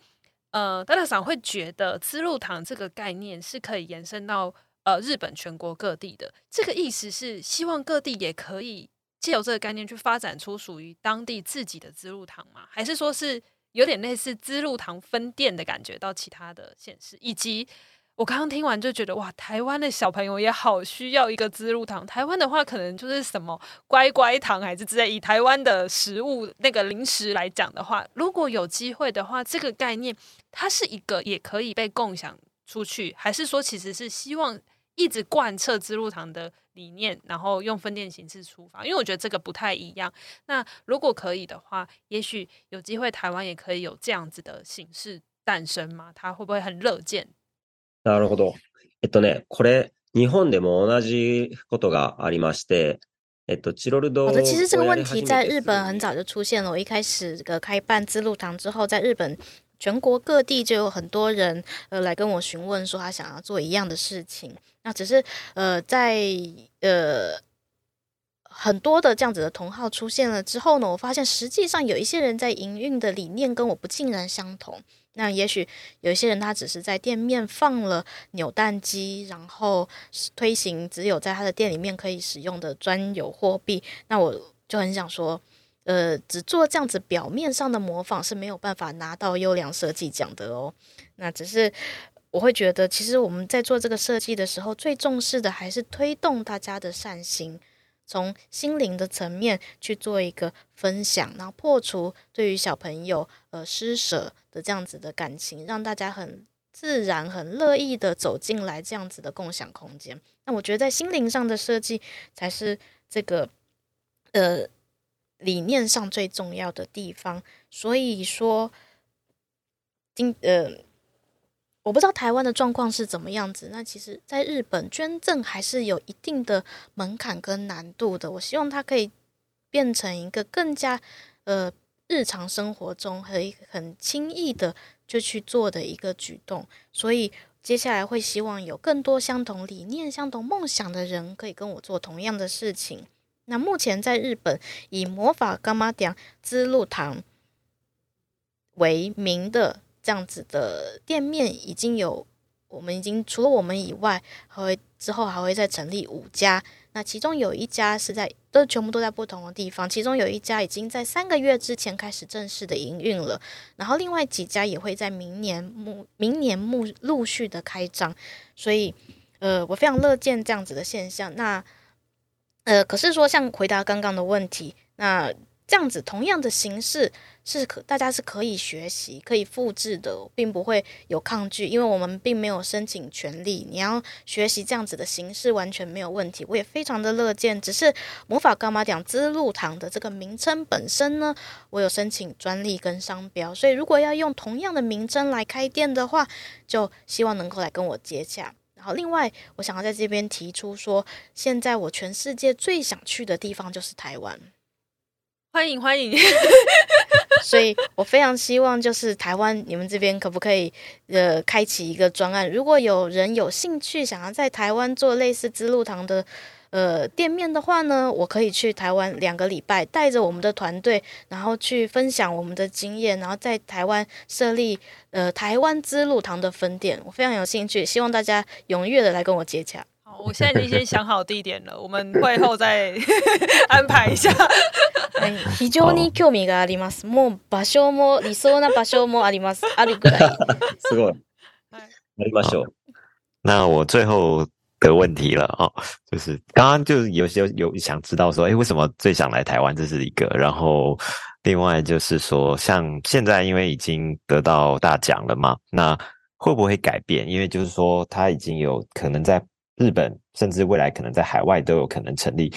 呃，大大赏会觉得资露堂这个概念是可以延伸到呃日本全国各地的。这个意思是希望各地也可以借由这个概念去发展出属于当地自己的资露堂吗？还是说是有点类似资露堂分店的感觉到其他的县市，以及？我刚刚听完就觉得哇，台湾的小朋友也好需要一个资露堂。台湾的话，可能就是什么乖乖堂还是之类。以台湾的食物那个零食来讲的话，如果有机会的话，这个概念它是一个也可以被共享出去，还是说其实是希望一直贯彻资露堂的理念，然后用分店形式出发？因为我觉得这个不太一样。那如果可以的话，也许有机会台湾也可以有这样子的形式诞生吗？它会不会很乐见？なるほど。えっとね、これ、日本でも同じことがありまして、えっと、チロル堂。好的，其实这个问题在日本很早就出现了。我一开始这个开办资露堂之后，在日本全国各地就有很多人呃来跟我询问说他想要做一样的事情。那只是呃在呃很多的这样子的同好出现了之后呢，我发现实际上有一些人在营运的理念跟我不尽然相同。 *laughs* 那也许有一些人他只是在店面放了扭蛋机，然后推行只有在他的店里面可以使用的专有货币。那我就很想说，呃，只做这样子表面上的模仿是没有办法拿到优良设计奖的哦。那只是我会觉得，其实我们在做这个设计的时候，最重视的还是推动大家的善心。从心灵的层面去做一个分享，然后破除对于小朋友呃施舍的这样子的感情，让大家很自然、很乐意的走进来这样子的共享空间。那我觉得在心灵上的设计才是这个呃理念上最重要的地方。所以说，今呃我不知道台湾的状况是怎么样子。那其实，在日本捐赠还是有一定的门槛跟难度的。我希望它可以变成一个更加呃日常生活中可以很轻易的就去做的一个举动。所以接下来会希望有更多相同理念、相同梦想的人可以跟我做同样的事情。那目前在日本以魔法柑仔店资露堂为名的。这样子的店面已经有，我们已经除了我们以外，还会之后还会再成立五家。那其中有一家是在，都全部都在不同的地方。其中有一家已经在三个月之前开始正式的营运了，然后另外几家也会在明年目明年目陆续的开张。所以，呃，我非常乐见这样子的现象。那，呃，可是说像回答刚刚的问题，那。这样子同样的形式是可大家是可以学习、可以复制的，并不会有抗拒，因为我们并没有申请权利。你要学习这样子的形式完全没有问题，我也非常的乐见。只是魔法柑仔店资露堂的这个名称本身呢，我有申请专利跟商标，所以如果要用同样的名称来开店的话，就希望能够来跟我接洽。然后另外，我想要在这边提出说，现在我全世界最想去的地方就是台湾。欢迎欢迎，*laughs* 所以我非常希望，就是台湾你们这边可不可以呃开启一个专案？如果有人有兴趣想要在台湾做类似资露堂的呃店面的话呢，我可以去台湾两个礼拜，带着我们的团队，然后去分享我们的经验，然后在台湾设立呃台湾资露堂的分店。我非常有兴趣，希望大家踊跃的来跟我接洽。好，我现在已经先想好地点了，我们会后再*laughs* 安排一下。非常に兴味があります。もう场所も理想な场所もあります。あるぐらい。*laughs* すごい。やりましょう。那我最后的问题了哦，就是刚刚就是有些有想知道说，诶，为什么最想来台湾？这是一个。然后另外就是说，像现在因为已经得到大奖了嘛，那会不会改变？因为就是说，他已经有可能在 日本，甚至未来可能在海外都有可能成立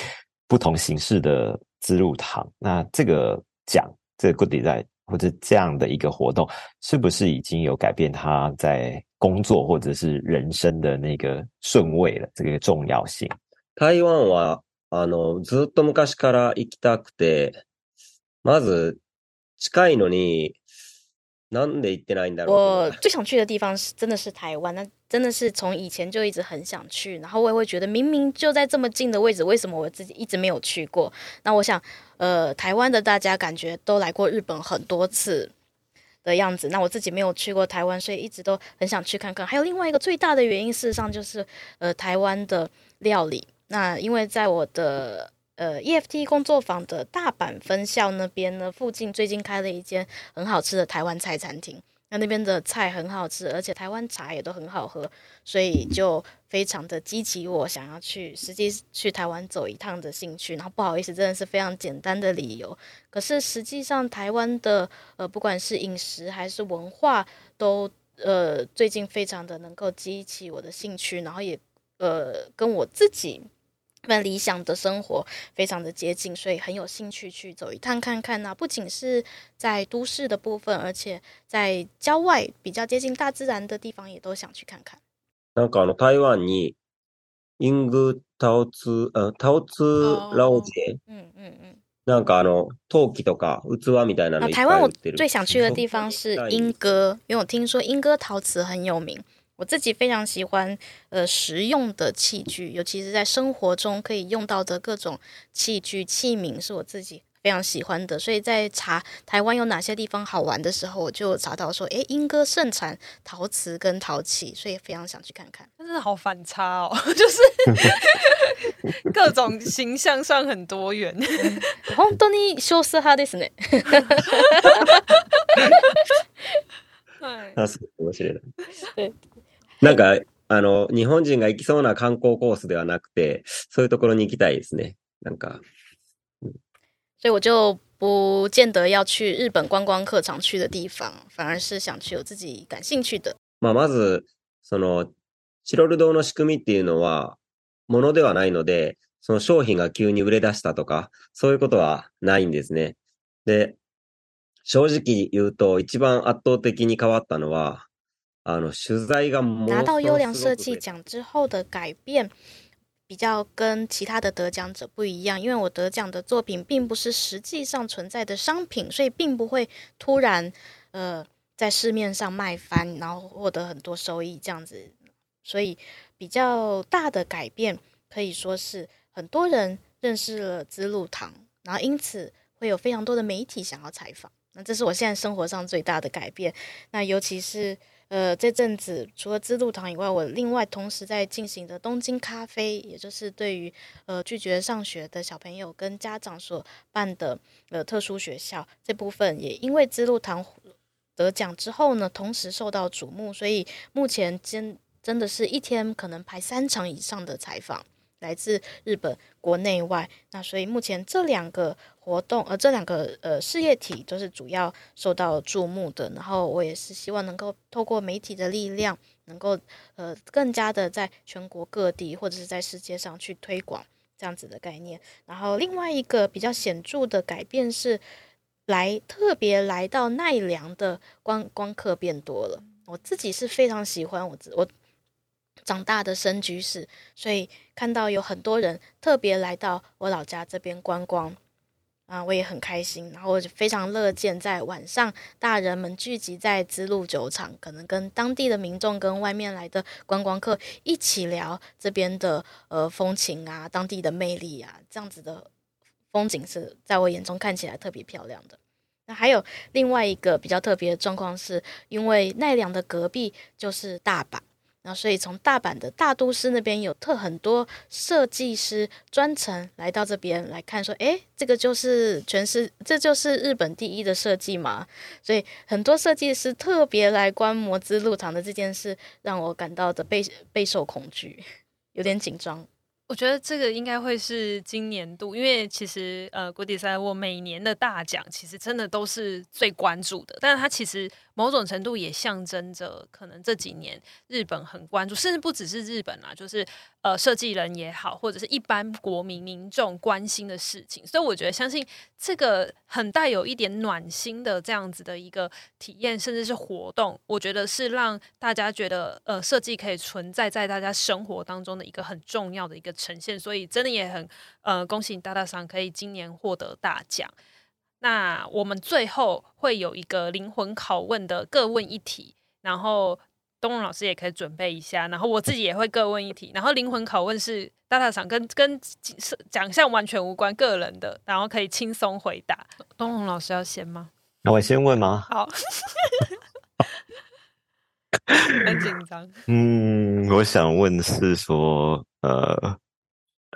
不同形式的。资露堂，那这个奖，这个 Good Design 或者这样的一个活动，是不是已经有改变他在工作或者是人生的那个顺位了？这个重要性。台湾はあのずっと昔から行きたくて、まず近いのに。 我最想去的地方是真的是台湾，那真的是从以前就一直很想去，然后我也会觉得明明就在这么近的位置，为什么我自己一直没有去过？那我想，呃，台湾的大家感觉都来过日本很多次的样子，那我自己没有去过台湾，所以一直都很想去看看。还有另外一个最大的原因，事实上就是呃台湾的料理。那因为在我的呃，EFT 工作坊的大阪分校那边呢，附近最近开了一间很好吃的台湾菜餐厅。那那边的菜很好吃，而且台湾茶也都很好喝，所以就非常的激起我想要去实际去台湾走一趟的兴趣。然后不好意思，真的是非常简单的理由。可是实际上，台湾的呃，不管是饮食还是文化，都呃最近非常的能够激起我的兴趣，然后也呃跟我自己。们理想的生活非常的接近，所以很有兴趣去走一趟看看呢、啊。不仅是在都市的部分，而且在郊外比较接近大自然的地方，也都想去看看。なんかあの台湾にอิン陶瓷呃陶瓷老街，嗯嗯嗯，なんかあの陶器とか器みたいなの。台湾我最想去的地方是莺歌，因为我听说莺歌陶瓷很有名。 我自己非常喜欢，呃，实用的器具，尤其是在生活中可以用到的各种器具器皿，是我自己非常喜欢的。所以在查台湾有哪些地方好玩的时候，我就查到说，诶，莺歌盛产陶瓷跟陶器，所以非常想去看看。真的好反差哦，*laughs* 就是各种形象上很多元。*laughs* 本当に少数派ですね。*laughs* 啊，是面白い。 对。なんか、あの、日本人が行きそうな观光コースではなくて、そういうところに行きたいですね。なんか。所以我就不见得要去日本观光客常去的地方，反而是想去我自己感兴趣的。まあ、まず、その、チロル堂の仕组みっていうのは、ものではないので、その商品が急に売れ出したとか、そういうことはないんですね。で、正直言うと、一番圧倒的に変わったのは、拿到优良设计奖之后的改变，比较跟其他的得奖者不一样，因为我得奖的作品并不是实际上存在的商品，所以并不会突然呃在市面上卖翻，然后获得很多收益这样子。所以比较大的改变可以说是很多人认识了资路堂，然后因此会有非常多的媒体想要采访。那这是我现在生活上最大的改变。那尤其是。呃，这阵子除了资路堂以外，我另外同时在进行的东京咖啡，也就是对于呃拒绝上学的小朋友跟家长所办的呃特殊学校这部分，也因为资路堂得奖之后呢，同时受到瞩目，所以目前真真的是一天可能排三场以上的采访。来自日本国内外，那所以目前这两个活动，呃，这两个呃事业体都是主要受到注目的。然后我也是希望能够透过媒体的力量，能够呃更加的在全国各地或者是在世界上去推广这样子的概念。然后另外一个比较显著的改变是，来特别来到奈良的观光客变多了。我自己是非常喜欢我我。长大的深居士，所以看到有很多人特别来到我老家这边观光，啊，我也很开心。然后我就非常乐见在晚上，大人们聚集在资路酒厂，可能跟当地的民众、跟外面来的观光客一起聊这边的呃风情啊、当地的魅力啊，这样子的风景是在我眼中看起来特别漂亮的。那还有另外一个比较特别的状况是，因为奈良的隔壁就是大阪。那所以从大阪的大都市那边有特很多设计师专程来到这边来看，说，诶，这个就是全是，这就是日本第一的设计嘛。所以很多设计师特别来观摩资路堂的这件事，让我感到的备备受恐惧，有点紧张。我觉得这个应该会是今年度，因为其实呃，国际赛我每年的大奖其实真的都是最关注的，但是它其实某种程度也象征着可能这几年日本很关注，甚至不只是日本啦，就是呃设计人也好，或者是一般国民民众关心的事情，所以我觉得相信这个很带有一点暖心的这样子的一个体验，甚至是活动，我觉得是让大家觉得呃设计可以存在在大家生活当中的一个很重要的一个。呈现，所以真的也很呃，恭喜大大赏可以今年获得大奖。那我们最后会有一个灵魂拷问的各问一题，然后东龙老师也可以准备一下，然后我自己也会各问一题。然后灵魂拷问是大大桑跟跟奖项完全无关，个人的，然后可以轻松回答。东龙老师要先吗？那我先问吗？好，*laughs* 很紧张。*laughs* 嗯，我想问是说，呃。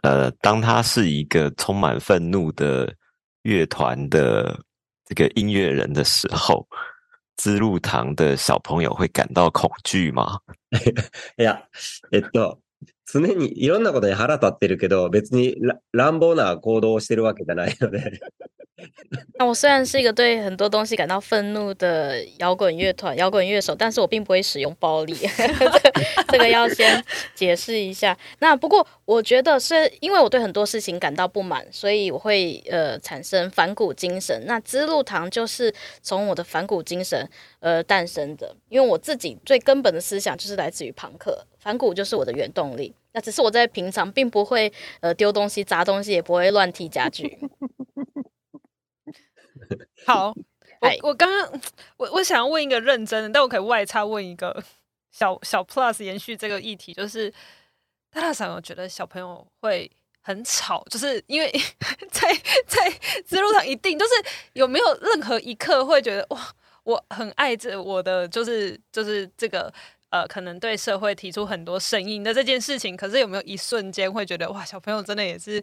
呃，当他是一个充满愤怒的乐团的这个音乐人的时候，资路堂的小朋友会感到恐惧吗？*laughs* いや、えっと、常にいろんなことに腹立ってるけど、别に乱暴な行动をしてるわけじゃないので。 *laughs* 那我虽然是一个对很多东西感到愤怒的摇滚乐团、摇滚乐手，但是我并不会使用暴力，*laughs* 这个要先解释一下。那不过我觉得是因为我对很多事情感到不满，所以我会呃产生反骨精神。那资路堂就是从我的反骨精神呃诞生的，因为我自己最根本的思想就是来自于朋克，反骨就是我的原动力。那只是我在平常并不会呃丢东西、砸东西，也不会乱踢家具。*laughs* 好，我我刚刚我我想要问一个认真的，但我可以外插问一个小小 plus 延续这个议题，就是大大桑有觉得小朋友会很吵，就是因为 *laughs* 在在资路上一定就是有没有任何一刻会觉得哇，我很爱着我的就是就是这个呃，可能对社会提出很多声音的这件事情，可是有没有一瞬间会觉得哇，小朋友真的也是。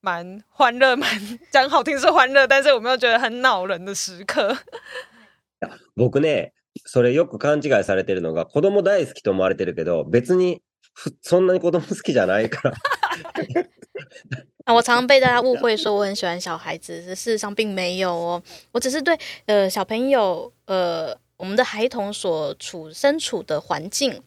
蛮欢乐，蛮讲好听是欢乐，但是我没有觉得很恼人的时刻。*laughs* 仆ね、それよく勘违いされてるのが、子供大好きと思われてるけど、别にそんなに子供好きじゃないから。啊，我常常被大家误会说我很喜欢小孩子，事实上并没有哦。我只是对呃小朋友呃我们的孩童所处身处的环境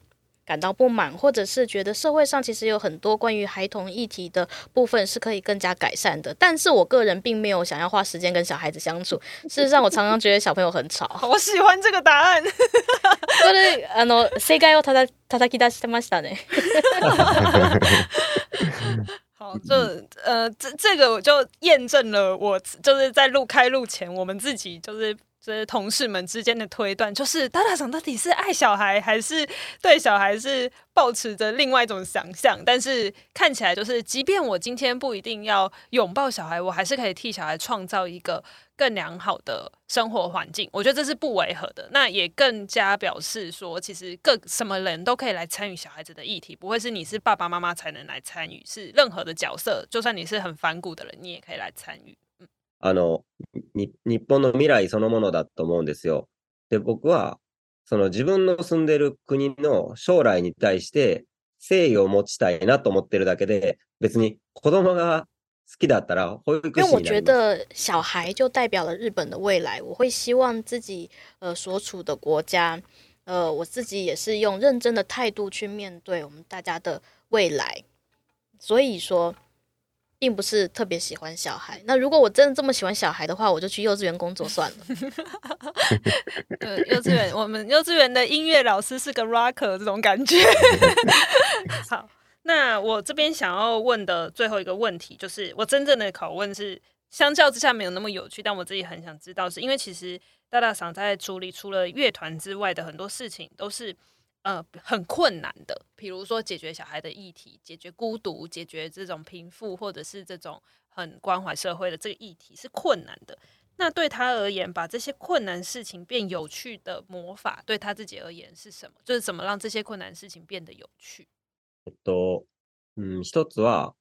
感到不满，或者是觉得社会上其实有很多关于孩童议题的部分是可以更加改善的。但是我个人并没有想要花时间跟小孩子相处。事实上，我常常觉得小朋友很吵。*laughs* 我喜欢这个答案。*laughs* それあの正解をたた叩き出してましたね。好，这呃这这个我就验证了，我就是在录开录前，我们自己就是。 这是同事们之间的推断，就是大大长到底是爱小孩，还是对小孩是抱持着另外一种想象？但是看起来就是，即便我今天不一定要拥抱小孩，我还是可以替小孩创造一个更良好的生活环境。我觉得这是不违和的。那也更加表示说，其实各什么人都可以来参与小孩子的议题，不会是你是爸爸妈妈才能来参与，是任何的角色，就算你是很反骨的人，你也可以来参与。あの、に、日本の未来そのものだと思うんですよ。で、仆は、その自分の住んでる国の将来に対して诚意を持ちたいなと思ってるだけで、别に子供が好きだったら保育士になります。因为我觉得小孩就代表了日本的未来，我会希望自己呃所处的国家，呃我自己也是用认真的态度去面对我们大家的未来，所以说。并不是特别喜欢小孩。那如果我真的这么喜欢小孩的话，我就去幼稚园工作算了。*laughs* 呃，幼稚园，我们幼稚园的音乐老师是个 rocker 这种感觉。*laughs* 好，那我这边想要问的最后一个问题，就是我真正的拷问是，相较之下没有那么有趣，但我自己很想知道是，因为其实大大桑在处理除了乐团之外的很多事情都是。呃，很困难的，比如说解决小孩的议题，解决孤独，解决这种贫富，或者是这种很关怀社会的这个议题是困难的。那对他而言，把这些困难事情变有趣的魔法，对他自己而言是什么？就是怎么让这些困难事情变得有趣？えっと、嗯，一つは，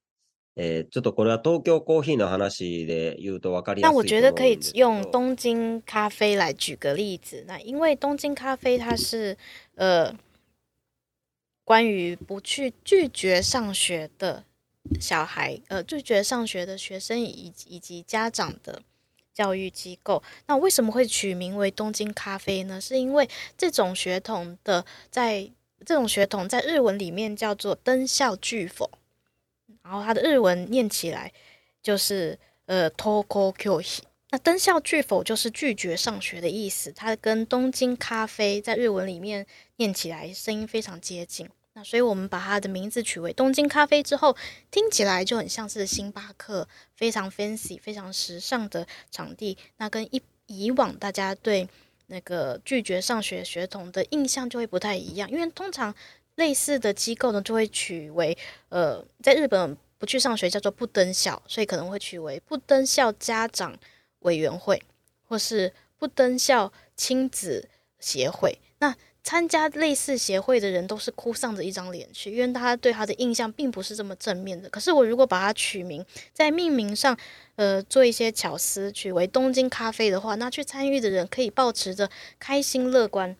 えー、ちょっとこれは东京コーヒーの话で言うと分かりやすい。那我觉得可以用东京咖啡来举个例子。那因为东京咖啡它是，呃。 关于不去拒绝上学的小孩，呃，拒绝上学的学生以以及家长的教育机构，那为什么会取名为东京咖啡呢？是因为这种学童的在这种学童在日文里面叫做灯校拒否，然后它的日文念起来就是呃 toko k o h i 那灯校拒否就是拒绝上学的意思，它跟东京咖啡在日文里面念起来声音非常接近。所以，我们把它的名字取为东京咖啡之后，听起来就很像是星巴克，非常 fancy、非常时尚的场地。那跟以以往大家对那个拒绝上学学童的印象就会不太一样，因为通常类似的机构呢，就会取为呃，在日本不去上学叫做不登校，所以可能会取为不登校家长委员会，或是不登校亲子协会。那参加类似协会的人都是哭丧着一张脸去，因为大家对他的印象并不是这么正面的。可是我如果把它取名，在命名上，呃，做一些巧思，取为东京咖啡的话，那去参与的人可以抱持着开心、乐观、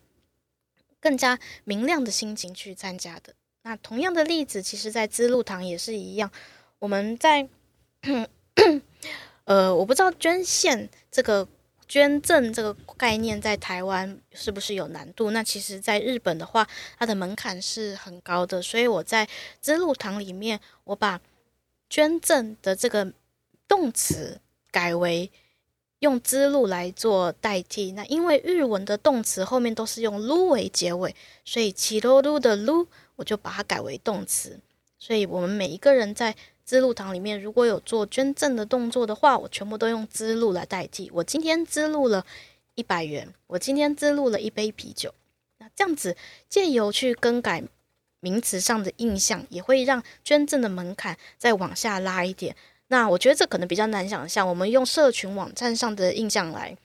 更加明亮的心情去参加的。那同样的例子，其实在资路堂也是一样。我们在，*clears throat* 呃，我不知道捐献这个。捐赠这个概念在台湾是不是有难度？那其实，在日本的话，它的门槛是很高的。所以我在资路堂里面，我把捐赠的这个动词改为用资路来做代替。那因为日文的动词后面都是用撸为结尾，所以チロル的撸我就把它改为动词。所以我们每一个人在 资路堂里面，如果有做捐赠的动作的话，我全部都用资路来代替。我今天资路了一百元，我今天资路了一杯啤酒。那这样子借由去更改名词上的印象，也会让捐赠的门槛再往下拉一点。那我觉得这可能比较难想象。我们用社群网站上的印象来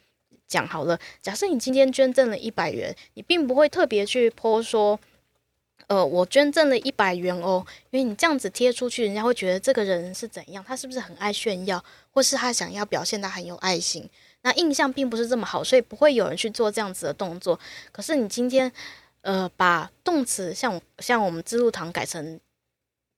讲好了。假设你今天捐赠了一百元，你并不会特别去泼说。呃，我捐赠了一百元哦，因为你这样子贴出去，人家会觉得这个人是怎样？他是不是很爱炫耀，或是他想要表现他很有爱心？那印象并不是这么好，所以不会有人去做这样子的动作。可是你今天，呃，把动词像像我们资路堂改成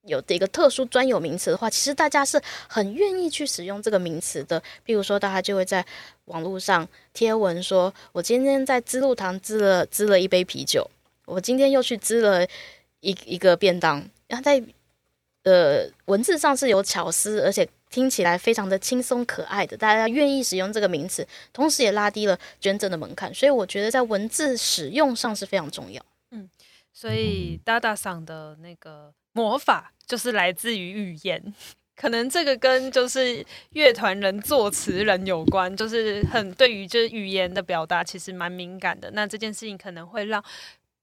有的一个特殊专有名词的话，其实大家是很愿意去使用这个名词的。比如说，大家就会在网络上贴文说：“我今天在资路堂支了支了一杯啤酒。”我今天又去支了一一个便当，然后在呃文字上是有巧思，而且听起来非常的轻松可爱的，大家愿意使用这个名词，同时也拉低了捐赠的门槛，所以我觉得在文字使用上是非常重要。嗯，所以大大桑的那个魔法就是来自于语言。可能这个跟就是乐团人、作词人有关，就是很对于就是语言的表达其实蛮敏感的。那这件事情可能会让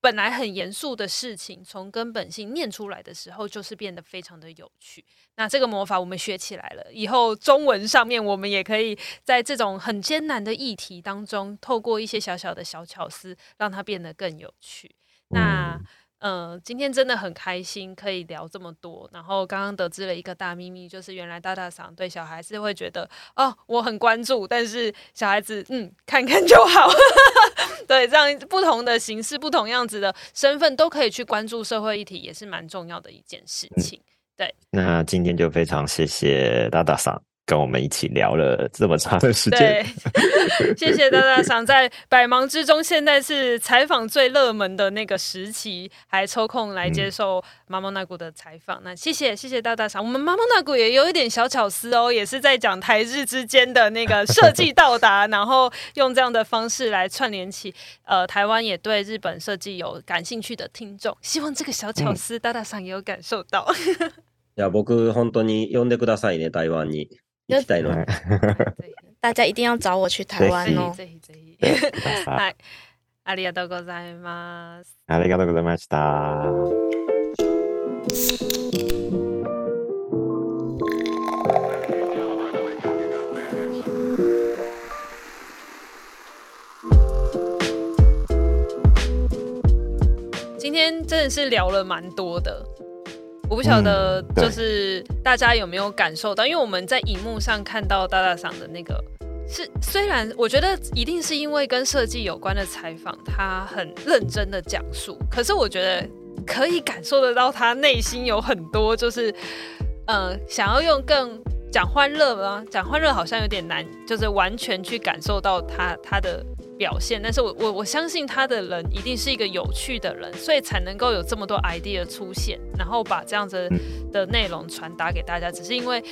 本来很严肃的事情，从根本性念出来的时候，就是变得非常的有趣。那这个魔法我们学起来了，以后中文上面我们也可以在这种很艰难的议题当中，透过一些小小的小巧思，让它变得更有趣。那。呃，今天真的很开心，可以聊这么多。然后刚刚得知了一个大秘密，就是原来大大嗓对小孩子会觉得哦，我很关注，但是小孩子嗯，看看就好。*laughs* 对，这样不同的形式、不同样子的身份都可以去关注社会议题，也是蛮重要的一件事情。对，那今天就非常谢谢大大桑。跟我们一起聊了这么长的时间，对，*laughs* 谢谢大大桑，在百忙之中，现在是采访最热门的那个时期，还抽空来接受妈妈那股的采访。那谢谢谢谢大大桑，我们妈妈那股也有一点小巧思哦，也是在讲台日之间的那个设计到达，*laughs* 然后用这样的方式来串联起呃台湾也对日本设计有感兴趣的听众。希望这个小巧思大大桑也有感受到。*laughs* いや仆本当に呼んでくださいね台湾に。 要等。*laughs* 大家一定要找我去台湾哦。是。はい。ありがとうございます。ありがとうございました。今天真的是聊了蛮多的。我不晓得，就是大家有没有感受到？因为我们在荧幕上看到大大赏的那个，是虽然我觉得一定是因为跟设计有关的采访，他很认真的讲述，可是我觉得可以感受得到他内心有很多，就是呃，想要用更讲欢乐吗？讲欢乐好像有点难，就是完全去感受到他他的。表现，但是我我我相信他的人一定是一个有趣的人，所以才能够有这么多 idea 出现，然后把这样子的内容传达给大家。只是因为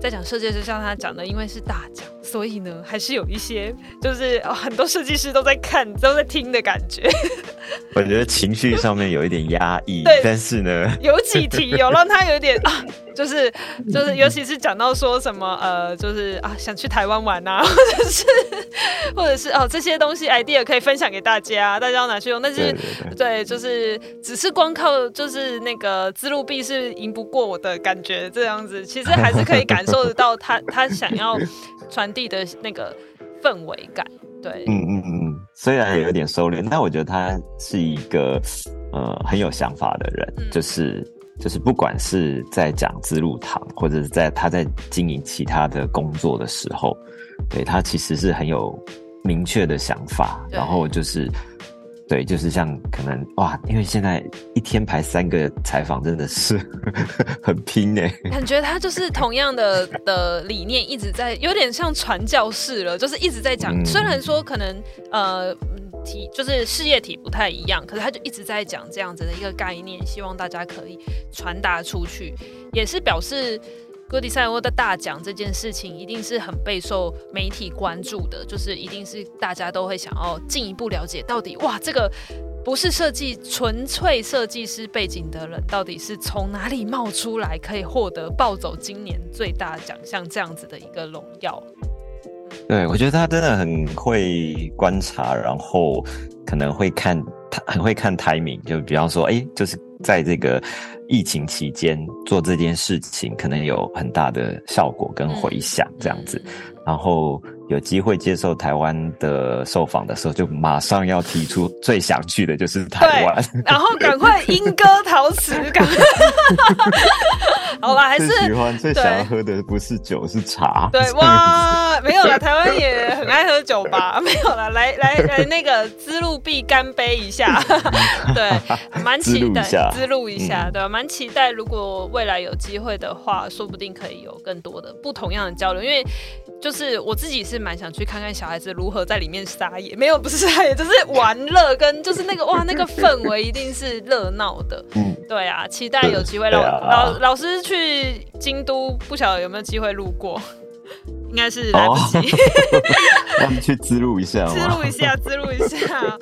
在讲设计，就像他讲的，因为是大奖，所以呢，还是有一些就是、哦、很多设计师都在看、都在听的感觉。*laughs* 我觉得情绪上面有一点压抑，对，但是呢，有几题有让他有点啊。就是就是，尤其是讲到说什么呃，就是啊，想去台湾玩啊，*laughs* 或者是或者是哦，这些东西 idea 可以分享给大家，大家要拿去用。但是对，就是只是光靠就是那个资路币是赢不过我的感觉，这样子其实还是可以感受得到他 *laughs* 他想要传递的那个氛围感。对，嗯嗯嗯，虽然有点收敛，但我觉得他是一个呃很有想法的人，嗯、就是。就是不管是在讲资录堂，或者是在他在经营其他的工作的时候，对，他其实是很有明确的想法。然后就是，对，就是像可能哇，因为现在一天排三个采访，真的是 *laughs* 很拼哎。感觉他就是同样的的理念一直在，有点像传教士了，就是一直在讲。嗯、虽然说可能呃。体就是事业体不太一样，可是他就一直在讲这样子的一个概念，希望大家可以传达出去，也是表示歌迪赛沃的大奖这件事情一定是很备受媒体关注的，就是一定是大家都会想要进一步了解到底哇，这个不是设计纯粹设计师背景的人到底是从哪里冒出来，可以获得暴走今年最大奖项这样子的一个荣耀。对，我觉得他真的很会观察，然后可能会看他很会看 timing，就比方说，哎，就是在这个疫情期间做这件事情，可能有很大的效果跟回响这样子。然后有机会接受台湾的受访的时候，就马上要提出最想去的就是台湾，然后赶快莺歌陶瓷，赶快 *laughs* 好吧，还是喜欢最想要喝的不是酒是茶。对哇，没有了，台湾也很爱喝酒吧？没有了，来来来，那个滋露必干杯一下，*laughs* 对，蛮期待滋露一下，嗯、对，蛮期待。如果未来有机会的话，说不定可以有更多的不同样的交流，因为就是我自己是蛮想去看看小孩子如何在里面撒野，没有不是撒野，就是玩乐跟就是那个哇，那个氛围一定是热闹的。嗯，对啊，期待有机会老、啊、老老师去京都，不晓得有没有机会路过，应该是来不及。*laughs* 去滋露一下，滋露一下，滋露一下。